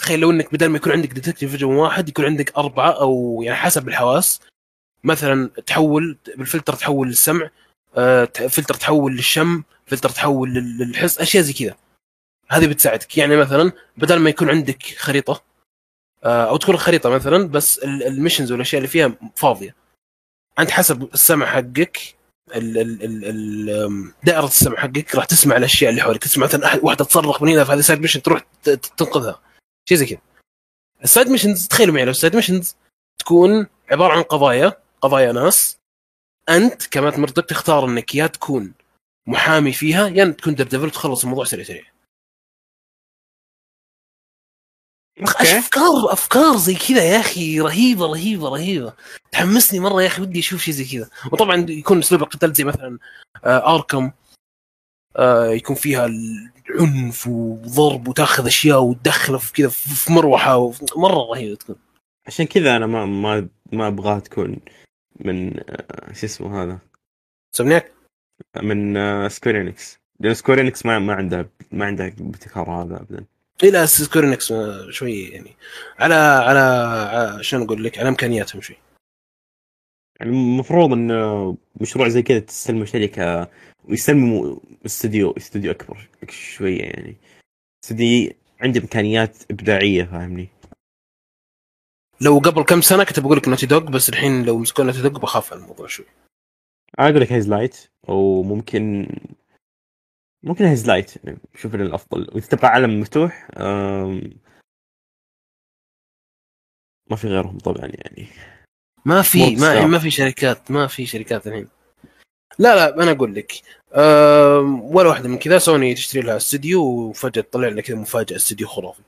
تخيل لو إنك بدل ما يكون عندك detective vision واحد يكون عندك أربعة أو يعني حسب الحواس. مثلا تحول بالفلتر تحول للسمع آه فلتر تحول للشم فلتر تحول للحس أشياء زي كذا. هذه بتساعدك. يعني مثلا بدل ما يكون عندك خريطة آه أو تكون الخريطة مثلا بس ال missions والأشياء اللي فيها فاضية. أنت حسب السمع حقك ال ال ال ال دائرة السمع حقك راح تسمع الأشياء اللي حولك تسمع مثلا احد واحدة تصرخ من هنا في هذه ال side mission تروح تنقذها. شيء زي كذا. ال side missions تخيلوا معي لو ال side missions تكون عبارة عن قضايا قضايا ناس. أنت ك Matt Murdock تختار إنك يا تكون محامي فيها يا تكون Devil تخلص الموضوع سريع سريع. افكار أفكار زي كذا يا أخي رهيبة رهيبة رهيبة. تحمسني مرة يا أخي ودي أشوف شيء زي كذا. وطبعا يكون اسلوب القتال زي مثلا آه Arkham آه يكون فيها العنف وضرب وتأخذ أشياء وتدخله في كذا في مروحة مرة رهيبة تكون. عشان كذا أنا ما ما ما أبغاها تكون من آه، شو اسمه هذا؟ Insomniac؟ من آه، Square Enix لأن Square Enix ما ما عندها ما عندها ابتكار هذا ابدا. إلى Square Enix شوي يعني. على على شلون أقول لك على إمكانياتهم شوي. يعني المفروض انه مشروع زي كذا تستلمه شركة ويستلموا استوديو استوديو أكبر شوية يعني. استوديو عنده إمكانيات إبداعية فاهمني؟ لو قبل كم سنة كنت بقول لك Naughty Dog بس الحين لو مسكوا Naughty Dog بخاف على الموضوع شوي. أقول لك Hazelight أو ممكن ممكن Hazelight شوف الأفضل وإذا تبغى عالم مفتوح. ما في غيرهم طبعا يعني ما في. ما ما في شركات ما في شركات الحين لا لا أنا أقول لك ولا واحدة من كذا سوني تشتري لها استديو وفجأة تطلع لنا كذا مفاجأة استديو خرافي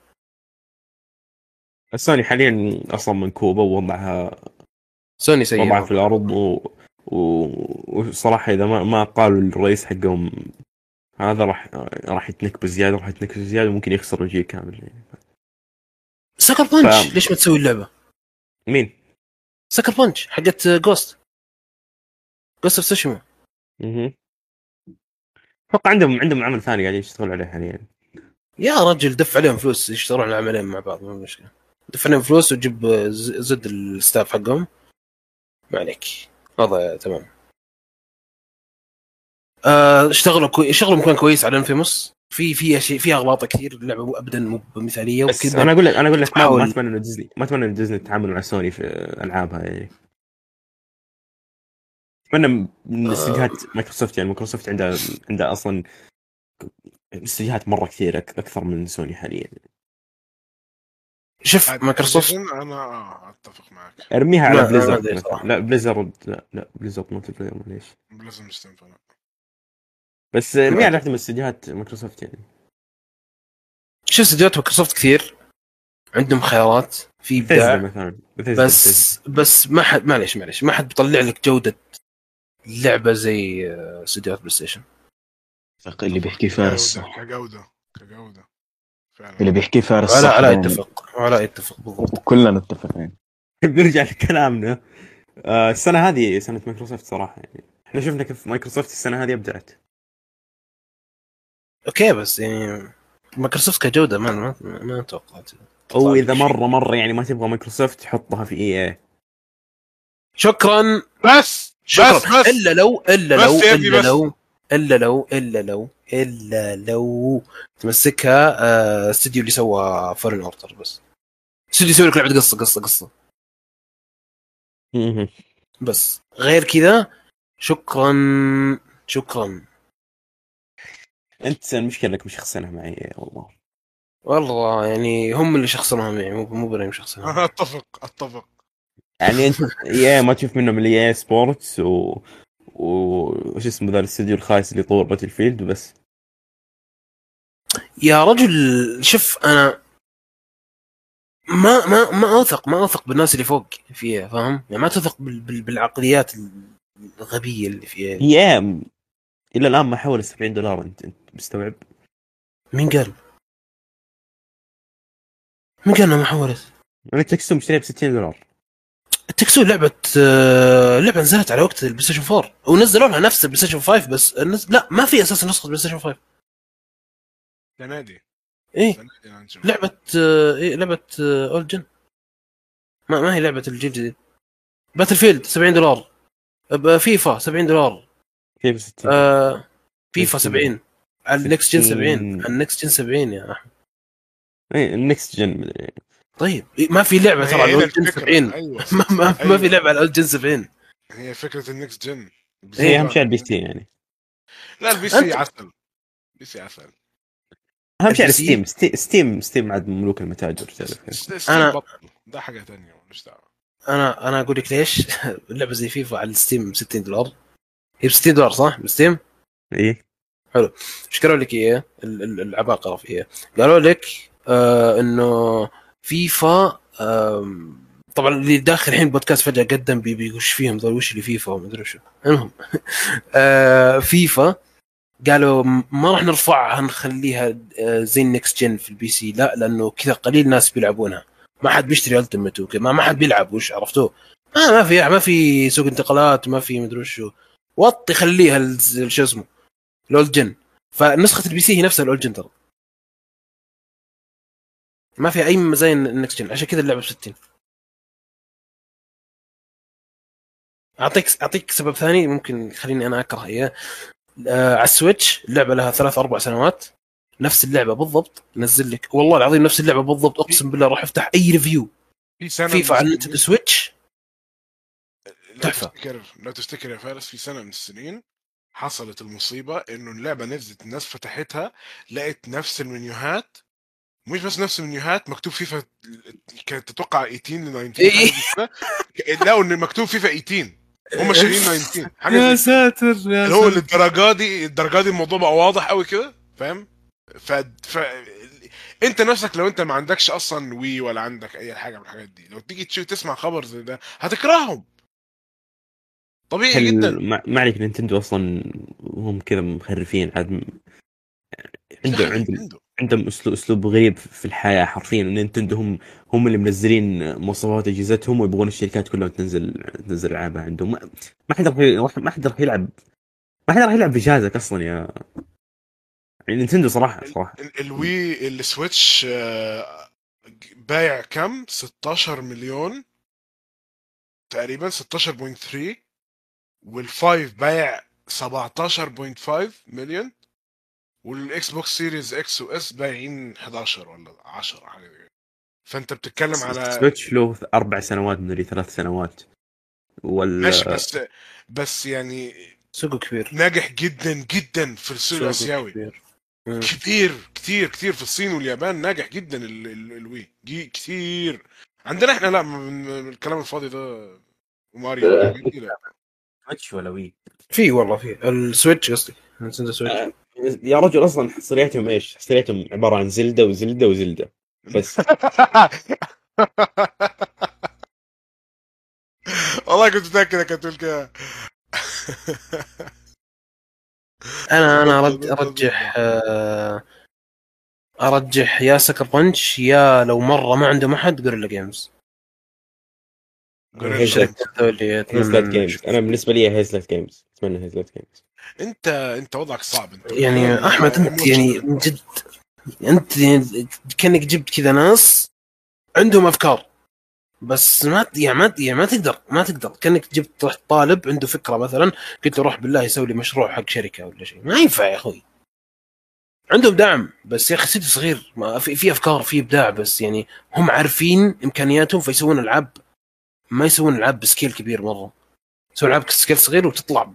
سوني حاليا أصلا منكوبه ووضعها سوني سيئة وضعها في الأرض و... و... وصراحة إذا ما ما أقالوا الرئيس حقهم هذا راح راح يتنك بزيادة راح يتنك بزيادة وممكن يخسروا الجيل كامل يعني. Sucker Punch فاهم. ليش ما تسوي اللعبة؟ مين؟ Sucker Punch حقت Ghost Ghost of Tsushima أها أتوقع عندهم عندهم عمل ثاني قاعدين يشتغلوا عليه حاليا يا رجل دف عليهم فلوس يشتغلون على عملين مع بعض ما مشكلة دف عليهم فلوس وجيب ز- زد ال staff حقهم ما عليك هذا تمام آه، اشتغلوا كوي... شغلهم كان كويس على Infamous. في في اشياء فيها أغلاط كثير اللعبة ابدا مو مثاليه بس وكذا. أنا أقول لك أنا أقول لك ما, أتمنى إنه ديزني ما أتمنى إنه ديزني تتعامل مع سوني في ألعابها يعني. أتمنى من استديوهات مايكروسوفت يعني مايكروسوفت عندها عندها أصلا استديوهات مرة كثير أك- أكثر من سوني حاليا. شوف مايكروسوفت أنا آه، أتفق معك. أرميها على لا، Blizzard لا،. صراحة. لا Blizzard لا لا Blizzard مو تلفزيون ليش لازم نستنفع بس ارميها على واحدة من استديوهات مايكروسوفت يعني؟ شوف استديوهات مايكروسوفت كثير. عندهم خيارات. في إبداع. مثلا. بس بس ما حد معليش معليش. ما حد بيطلع لك جودة لعبة زي آه، استديوهات بلاي ستيشن. اللي بيحكي فارس. كجودة كجودة كجودة. فعلا. اللي بيحكي فارس علاء دايماً. يتفق علاء يتفق بالضبط. كلنا متفقين. <laughs> بنرجع لكلامنا. آه، السنة هذه سنة مايكروسوفت صراحة يعني. إحنا شفنا كيف مايكروسوفت السنة هذه أبدعت. أوكي بس يعني مايكروسوفت كجودة ما ما, ما توقعت. أو إذا شيء. مره مرة يعني ما تبغى مايكروسوفت حطها في EA شكرا. بس شكرا. بس بس. إلا لو إلا لو إلا بس. لو إلا لو إلا لو إلا لو تمسكها آه، استوديو اللي سوى Fallen Order بس. استوديو يسوي لك لعبة قصه قصه قصة. مهم. بس. غير كذا شكرا شكرا. أنت المشكلة إنك مش شخصنها معي إيه والله والله يعني هم اللي شخصنوها معي مو مو برا شخصنها معي. أتفق أتفق يعني أنت <laughs> EA ما تشوف منهم اللي EA Sports و وش اسمه ذا الاستوديو الخايس اللي يطور Battlefield وبس يا رجل شوف أنا ما ما ما أوثق ما أوثق بالناس اللي فوق فيها فاهم؟ يعني ما تثق بال- بال- بالعقليات الغبية اللي فيها يا إلى الآن ما حول 70 دولار انت أنت مستوعب؟ مين قال؟ مين قال ما حولت؟ أنا It Takes Two مشتريها ب 60 دولار. It Takes Two لعبة آه، لعبة نزلت على وقت البلاي ستيشن 4 ونزلوا لها نفس البلاي ستيشن 5 بس النز... لا ما في أساسا نسخة بلاي ستيشن 5 السنة دي إيه. لعبة آه، إيه لعبة old gen ما, ما هي لعبة الجيل الجديد. Battlefield 70 دولار ب- فيفا 70 دولار. كيف 60 آه فيفا 60. 70 على ال next gen 70 60. على ال next gen 70 يا احمد اي ال next gen طيب إيه، ما في لعبة ترى على هنا ال old gen الفكرة. 70 أيوه. <laughs> ما, ما, ما أيوة. في لعبة على ال old gen 70 هي فكرة ال next gen هي أهم شيء ال PC يعني. لا ال PC عسل. PC عسل. أهم شيء على البي؟ ستيم ستي- ستيم ستيم عاد ملوك المتاجر Steam بطل. ده حاجة ثانية مش دعوة. أنا أنا أقول لك ليش؟ <laughs> اللعبة زي فيفا على ال Steam ب 60 دولار. هي ب 60 دولار صح؟ ب Steam؟ إيه إيش قالوا لك ال- العباقره فيها قالوا لك آه إنه فيفا آم، طبعا اللي داخل الحين بودكاست فجأة قدم بي- بيوش فيهم؟ ذول وش اللي فيفا؟ وما أدري شو المهم <laughs> آه فيفا قالوا ما راح نرفعها نخليها آه، زي ال next gen في ال PC. لا لأنه كذا قليل ناس بيلعبونها. ما حد بيشتري Ultimate وكذا ما حد بيلعب وش عرفتوه؟ ما ما في ما في سوق انتقالات ما في مدري شو وطي خليها شو اسمه ال old gen. فنسخة ال PC هي نفسها ال old gen ترى. ما في أي مزايا ال next gen عشان كذا اللعبة ب 60 اعطيك أعطيك سبب ثاني ممكن يخليني أنا أكره اياه آه على السويتش اللعبه لها ثلاث أربع سنوات. نفس اللعبة بالضبط. نزل لك والله العظيم نفس اللعبة بالضبط أقسم بالله راح أفتح أي review في سنة فيفا على السنين- نينتندو لو تحفة. تفتكر لو تفتكر يا فارس في سنة من السنين حصلت المصيبة إنه اللعبة نزلت الناس فتحتها لقت نفس ال menuهات مش بس نفس ال menuهات مكتوب فيفا كانت تتوقع 18 ل 19 إيه. حاجة زي كده. <laughs> لقوا ان مكتوب فيفا 18 هم شايلين 19 حاجة يا ساتر يا اللي هو ساتر للدرجة دي الدرجة دي الموضوع بقى واضح قوي كده فاهم ف... ف... أنت نفسك لو أنت ما عندكش أصلا وي ولا عندك أي حاجة من الحاجات دي لو تيجي تشوف تسمع خبر زي ده هتكرههم طبيعي جدا. هل ما ما عليك نينتندو أصلا هم كذا مخرفين؟ عاد م- عنده عنده عنده عندهم اسلوب أسلوب غريب في الحياة حرفيا. نينتندو هم هم اللي منزلين مواصفات أجهزتهم ويبغون الشركات كلها تنزل تنزل ألعابها عندهم. ما حد راح ما حد راح يلعب ما حد راح يلعب بجهازك أصلا يا يعني نينتندو صراحة صراحة. ال- الوي السويتش آه، بايع كم؟ 16 مليون تقريبا 16.3 والفايف بايع 17.5 مليون والإكس بوكس سيريز إكس وإس بايعين 11 ولا 10 حاجة. فأنت بتتكلم على سويتش له أربع سنوات مدري ثلاث سنوات. ولا ماشي بس بس يعني سوقه كبير. ناجح جدا جدا في السوق الآسيوي. كبير. مم. كتير كتير في الصين واليابان ناجح جدا ال- ال- الوي دي كتير. عندنا إحنا لا من الكلام الفاضي ده لا. سويتش ولا وي في والله في. السويتش قصدي. نينتندو سويتش آه. يا رجل أصلا حصرياتهم إيش؟ حصرياتهم عبارة عن زلدة وزلدة وزلدة. بس. <laughs> والله كنت متأكد انك هتقول كده. <laughs> أنا أنا أرج- أرجح آه، أرجح يا سكر بنش يا لو مرة ما عندهم أحد جوريلا جيمز هيزلت. جيمز. أنا بالنسبة لي هيزلت جيمز أتمنى هيزلت جيمز أنت أنت وضعك صعب. أنت يعني أحمد أنت يعني من جد أنت يعني كأنك جبت كذا ناس عندهم أفكار. بس ما يعني ما يعني ما تقدر ما تقدر. كأنك جبت رحت طالب عنده فكرة مثلا قلت له روح بالله يسوي لي مشروع حق شركة ولا شيء. ما ينفع يا أخوي. عندهم دعم. بس يا أخي استديو صغير. ما في, في أفكار في إبداع. بس يعني هم عارفين إمكانياتهم فيسوون ألعاب ما يسوون العاب بسكيل كبير مرة. يسوون العاب بسكيل صغير وتطلع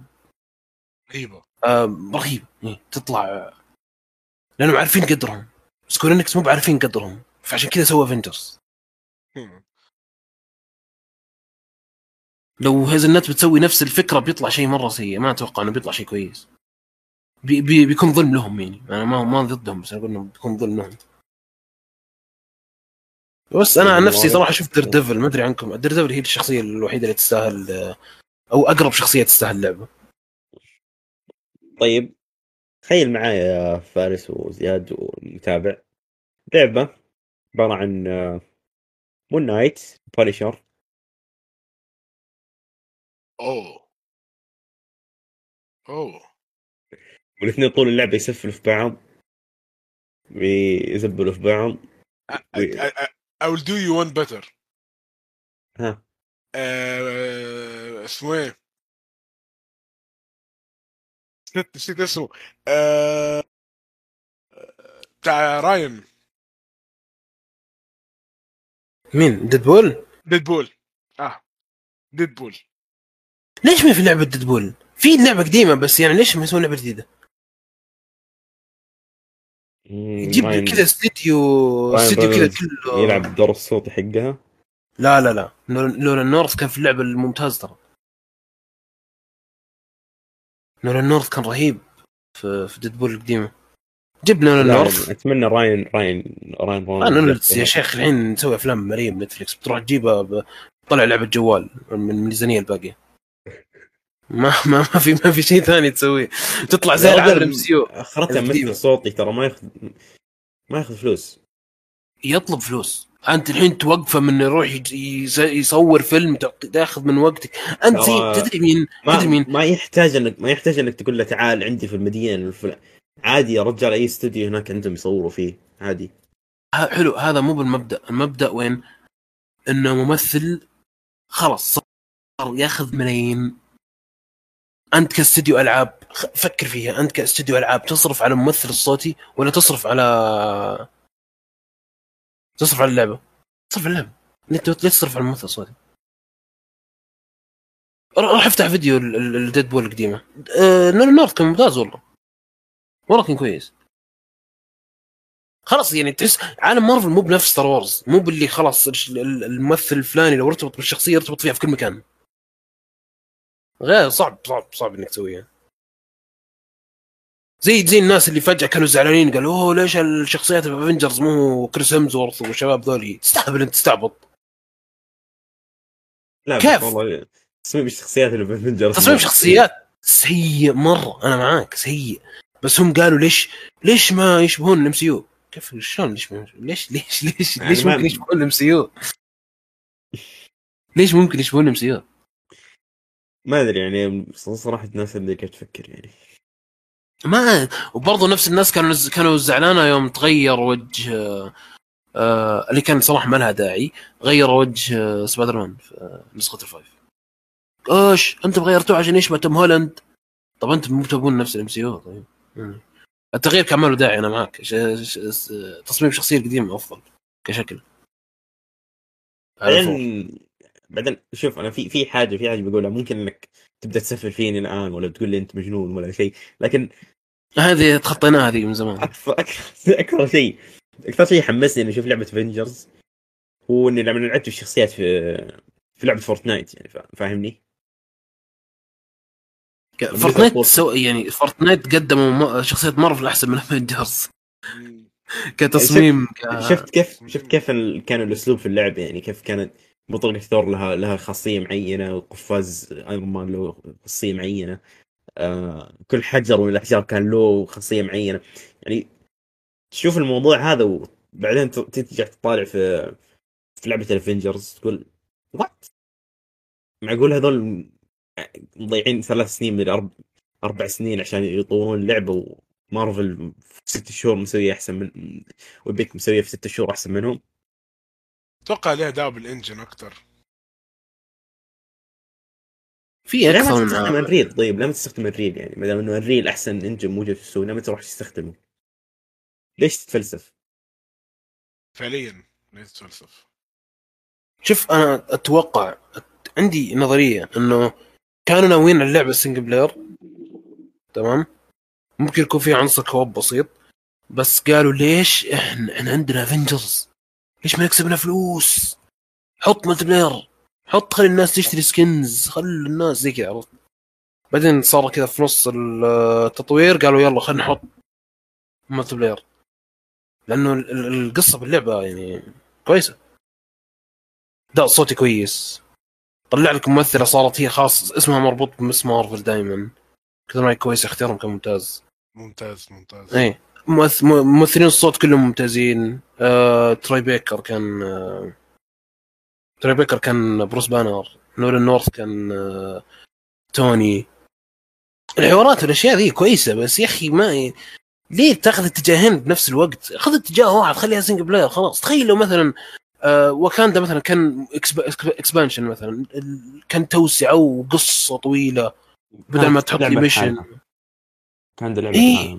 رهيبه آه رهيب. إيه، تطلع. لأنهم عارفين قدرهم. سكوير إينكس مو بعارفين قدرهم. فعشان كذا سووا افنجرز لو هيزلايت بتسوي نفس الفكرة بيطلع شيء مرة سيء. ما أتوقع إنه بيطلع شيء كويس. بي بي بيكون ظلم لهم يعني. أنا ما ما ضدهم بس أقول إنه بيكون ظلم لهم. بس أنا عن نفسي صراحة شفت دير ديفل ما أدري عنكم. دير ديفل هي الشخصية الوحيدة اللي تستاهل أو أقرب شخصية تستاهل اللعبه طيب تخيل معايا يا فارس وزياد والمتابع لعبة عبارة عن مون نايت بانشر أوه. أوه. والاثنين طول اللعبة يسفلوا في بعض ويزبلوا في بعض I, will do you one better. ها. آه، اسمه إيه؟ نسيت نسيت اسمه. آه، بتاع راين. مين؟ ديدبول؟ ديدبول. آه ديدبول. ليش ما في لعبة ديدبول؟ في لعبة قديمة بس يعني ليش ما يسوون لعبة جديدة؟ يجيب راين كذا استديو راين استديو كذا كله. يلعب الدور الصوتي حقها؟ لا لا لا. نول- نولان نورث كان في اللعبة الممتاز ترى. نولان نورث كان رهيب في في ديدبول القديمة. جيب لا، نورث. أتمنى راين راين راين آه نولز يا شيخ الحين نسوي أفلام ماليه بنتفلكس بتروح تجيبها ب- طلع لعبة جوال من الميزانيه الباقية. ما ما ما في ما في شيء ثاني تسويه. تطلع زي رجل، العالم سيو أخرتها. مثل صوتي ترى ما ياخذ ما ياخذ فلوس. يطلب فلوس. أنت الحين توقفه من يروح يصور فيلم تاخذ من وقتك. أنت زي تدري مين؟ ما تدري مين؟ ما يحتاج انك ما يحتاج إنك تقول له تعال عندي في المدينة الفل... عادي يا رجال أي استوديو هناك عندهم يصوروا فيه عادي. ه- حلو هذا مو بالمبدأ. المبدأ وين؟ إنه ممثل خلاص صار ياخذ ملايين. أنت كاستديو ألعاب فكر فيها. أنت كاستديو ألعاب تصرف على الممثل الصوتي ولا تصرف على تصرف على اللعبة؟ تصرف على اللعبة. انت ليش تصرف على الممثل الصوتي؟ راح أفتح فيديو الديدبول القديمة. أه نولان نورث كان ممتاز والله. والله كان كويس. خلاص يعني تحس عالم مارفل مو بنفس ستار وورز مو باللي خلاص الممثل الفلاني لو ارتبط بالشخصية يرتبط فيها في كل مكان. غير صعب صعب صعب إنك تسويها. زي زي الناس اللي فجأة كانوا زعلانين قالوا أوه ليش الشخصيات في افنجرز مو كريس هيمزورث والشباب ذولي؟ تستهبل أنت تستعبط. لا كيف؟ والله تصميم الشخصيات اللي بافنجرز تصميم شخصيات سيء مرة أنا معاك سيء بس هم قالوا ليش ليش ما يشبهون ال MCU كيف شلون ليش ليش ليش ليش يعني ليش ممكن يشبهون ال MCU ليش ممكن يشبهون ال MCU ما أدري يعني صراحة الناس اللي كيف تفكر يعني. ما وبرضه نفس الناس كانوا كانوا زعلانة يوم تغير وجه آه، اللي كان صراحة ما لها داعي غير وجه آه سبايدر مان في آه، نسخة الفايف. إيش أنتم غيرتوه عشان يشبه توم هولاند؟ طب أنتم مو تبون نفس ال MC طيب. التغيير كان ما له داعي أنا معك ش... ش... تصميم الشخصيه القديم أفضل كشكل. بعدين بعدين شوف أنا في في حاجة في حاجة بقولها ممكن إنك تبدأ تسفل فيني الآن ولا تقول لي أنت مجنون ولا شيء لكن هذه تخطيناها هذه من زمان أكثر أكثر, أكثر شيء أكثر شيء حمسني إني أشوف لعبة افنجرز هو إني لما لعبت الشخصيات في في لعبة فورتنايت يعني فا- فاهمني؟ فورتنايت فورت- سو يعني فورتنايت قدموا م- شخصية مارفل أحسن من افنجرز. <laughs> كتصميم ك... شفت كيف شفت كيف ال- كان الأسلوب في اللعبة يعني كيف كانت بطولة ثور لها لها خاصيه معينه وقفاز ايرون مان له خاصيه معينه آه كل حجر من الأحجار كان له خاصيه معينه يعني تشوف الموضوع هذا وبعدين ترجع تطالع في في لعبة الافنجرز تقول what معقول هذول مضيعين ثلاث سنين من الأرب... أربع سنين عشان يطورون اللعبة ومارفل في ست شهور مسوية أحسن من وبيك مسوية في ست شهور أحسن منهم. أتوقع لها دعوة بالإنجن أكثر في ليه أكثر ما من تستخدم الريل. طيب ليه ما تستخدم الريل يعني. ما دام إنه الريل أحسن إنجن موجود في السوق ليه ما تروح تستخدمه؟ ليش تتفلسف؟ فعليا ليش تفلسف شوف أنا أتوقع عندي نظرية إنه كانوا ناويين على اللعبة single player تمام؟ ممكن يكون في عنصر co-op بسيط بس قالوا ليش إحنا إحنا عندنا افنجرز ليش ما نكسب لنا فلوس؟ حط multiplayer حط خلي الناس تشتري skins خلي الناس زي كذا عرفت؟ بعدين صار كذا في نص التطوير قالوا يلا خلينا نحط multiplayer لأنه ال- ال- القصة باللعبة يعني كويسة. أداء صوتي كويس. طلع لك ممثلة صارت هي خاص اسمها مربوط بمس مارفل دائما كابتن أمريكا كويس اختيارهم كان ممتاز. ممتاز ممتاز. اي ممثلين الصوت كلهم ممتازين آه، تراي بيكر كان آه، تراي بيكر كان بروس بانر نولان نورث كان آه، توني الحوارات والأشياء ذي كويسة بس يا أخي ما. ليه تاخذ اتجاهين بنفس الوقت؟ خذ اتجاه واحد خليها single player خلاص تخيل لو مثلا آه وكاندا مثلا كان expansion مثلا كان توسعة وقصة طويلة بدل ما تحط لي mission. كان ده لعبة إيه.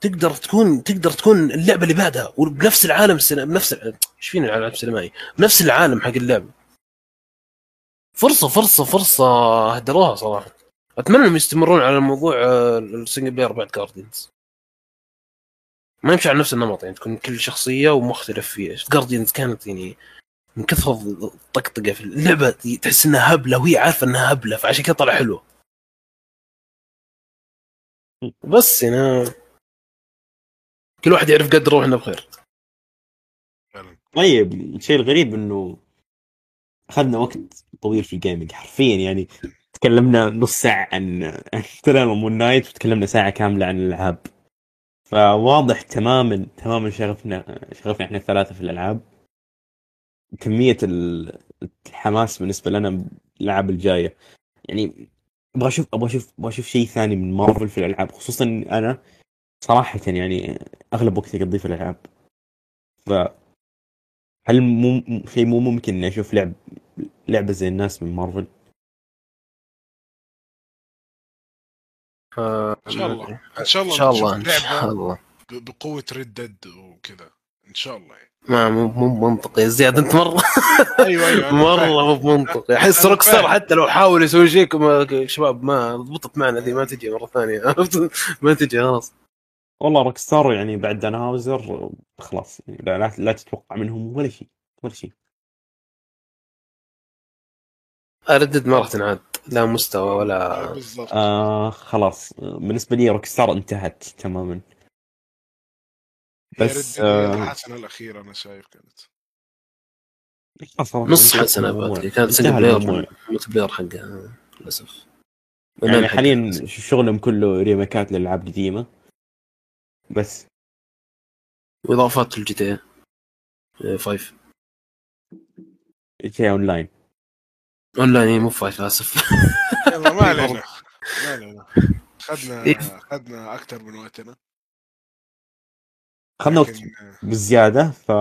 تقدر تكون تقدر تكون اللعبة اللي بعدها وبنفس العالم السينما بنفس إيش فينا العالم السينمائي؟ بنفس العالم حق اللعبه فرصه فرصه فرصة هدروها صراحة. أتمنى إنهم يستمرون على موضوع ال single player بعد جاردينز ما يمشي على نفس النمط يعني تكون كل شخصية ومختلف فيها. جاردينز كانت يعني من كثر الطقطقة في اللعبة تحس إنها هبلة وهي عارفة إنها هبلة فعشان كذا طلع حلو بس يعني كل واحد يعرف قدره وإحنا بخير. طيب الشيء الغريب إنه أخذنا وقت طويل في ال gaming حرفيا يعني تكلمنا نص ساعة عن trailer مون نايت وتكلمنا ساعة كاملة عن الألعاب. فواضح تماما تماما شغفنا شغفنا إحنا الثلاثة في الألعاب. كمية ال- الحماس بالنسبة لنا بالالعاب الجاية. يعني أبغى أشوف أبغى أشوف أبغى أشوف شيء ثاني من مارفل في الألعاب خصوصا أنا صراحة يعني أغلب وقتي اقضيه في الألعاب. ف هل مو شيء مو ممكن إني أشوف لعب لعبة زي الناس من مارفل؟ إن شاء الله. إن شاء الله إن شاء الله إن شاء الله. ب- بقوة ريد ديد وكذا. إن شاء الله يعني. ما مو مو منطقي يا زياد أنت مرة <laughs> أيوه أيوه. مرة مو بمنطقي. أحس روك ستار. حتى لو حاول يسوي شيء شباب ما ضبطت معنا ذي ما تجي مرة ثانية. <laughs> ما تجي خلاص. والله روك ستار يعني بعد دان هاوزر خلاص يعني لا, لا, لا تتوقع منهم ولا شيء ولا شيء. ريد ديد ما راح تنعاد لا مستوى آه، ولا بالضبط. آه خلاص. بالنسبة لي روك ستار انتهت تماما. بس آه الحسنه الأخيرة أنا شايف كانت. صراحة نص حسنة كانت single player. multiplayer حقها للأسف. يعني حاليا شغلهم كله remake ات للالعاب قديمة. بس. واضافات الجي تي 5 شيء online online. مو 5 اسف يلا ما علينا. <laughs> ما علينا. اخذنا إيه. اخذنا أكثر من وقتنا. اخذنا وقت آه، بالزياده ف.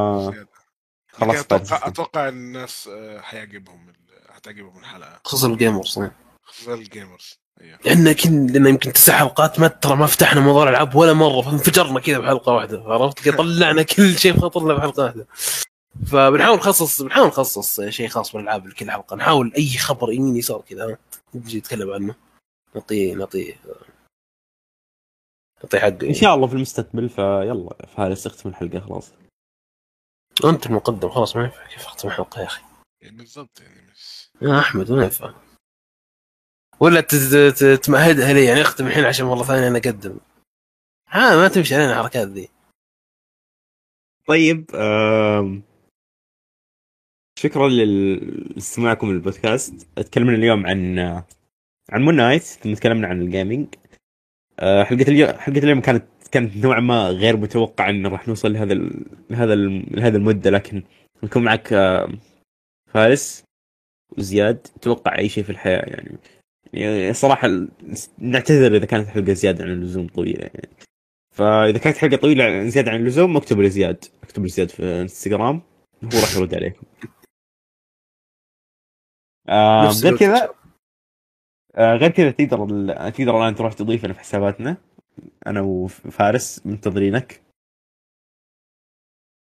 خلاص أتوقع فارس. أتوقع الناس آه، حيعجبهم حتعجبهم الحلقة. خصوصا الجيمرز خصوصا الجيمرز لأن كن لأن يمكن تسع حلقات ما ترى ما فتحنا موضوع الألعاب ولا مرة فانفجرنا كذا بحلقة واحدة عرفت؟ طلعنا كل شيء خطرنا بحلقة واحدة. فبنحاول نخصص بنحاول نخصص شيء خاص بالألعاب لكل حلقة نحاول أي خبر يمين يسار كذا نجي نتكلم عنه. نعطيه نعطيه نعطيه حقه. إن شاء الله في المستقبل فيلا فارس اختم الحلقة خلاص. أنت المقدم خلاص ما ينفع كيف أختم الحلقة يا أخي؟ يعني بالضبط يعني مش يا أحمد ما ينفع. ولا تمهدها لي يعني اختم الحين عشان مرة ثانية أنا أقدم ها ما تمشي علينا الحركات ذي طيب شكرا لاستماعكم للبودكاست تكلمنا اليوم عن عن مون نايت ثم تكلمنا عن ال gaming آه، حلقة اليوم حلقة اليوم كانت كانت نوعا ما غير متوقع إن راح نوصل لهذا. لهذا. لهذا المدة لكن نكون معك آه، فارس وزياد توقع أي شيء في الحياة يعني يعني صراحة نعتذر إذا كانت حلقة زيادة عن اللزوم طويلة يعني. فإذا كانت حلقة طويلة زيادة عن اللزوم اكتبوا لزياد اكتبوا لزياد في إنستغرام. هو راح يرد عليكم. آه غير كذا. آه غير كذا تقدر تقدر الآن تروح تضيفنا في حساباتنا. أنا وفارس منتظرينك.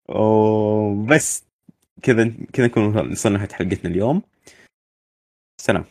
وبس. كذا كذا نكون وصلنا نهايه حلقتنا اليوم. سلام.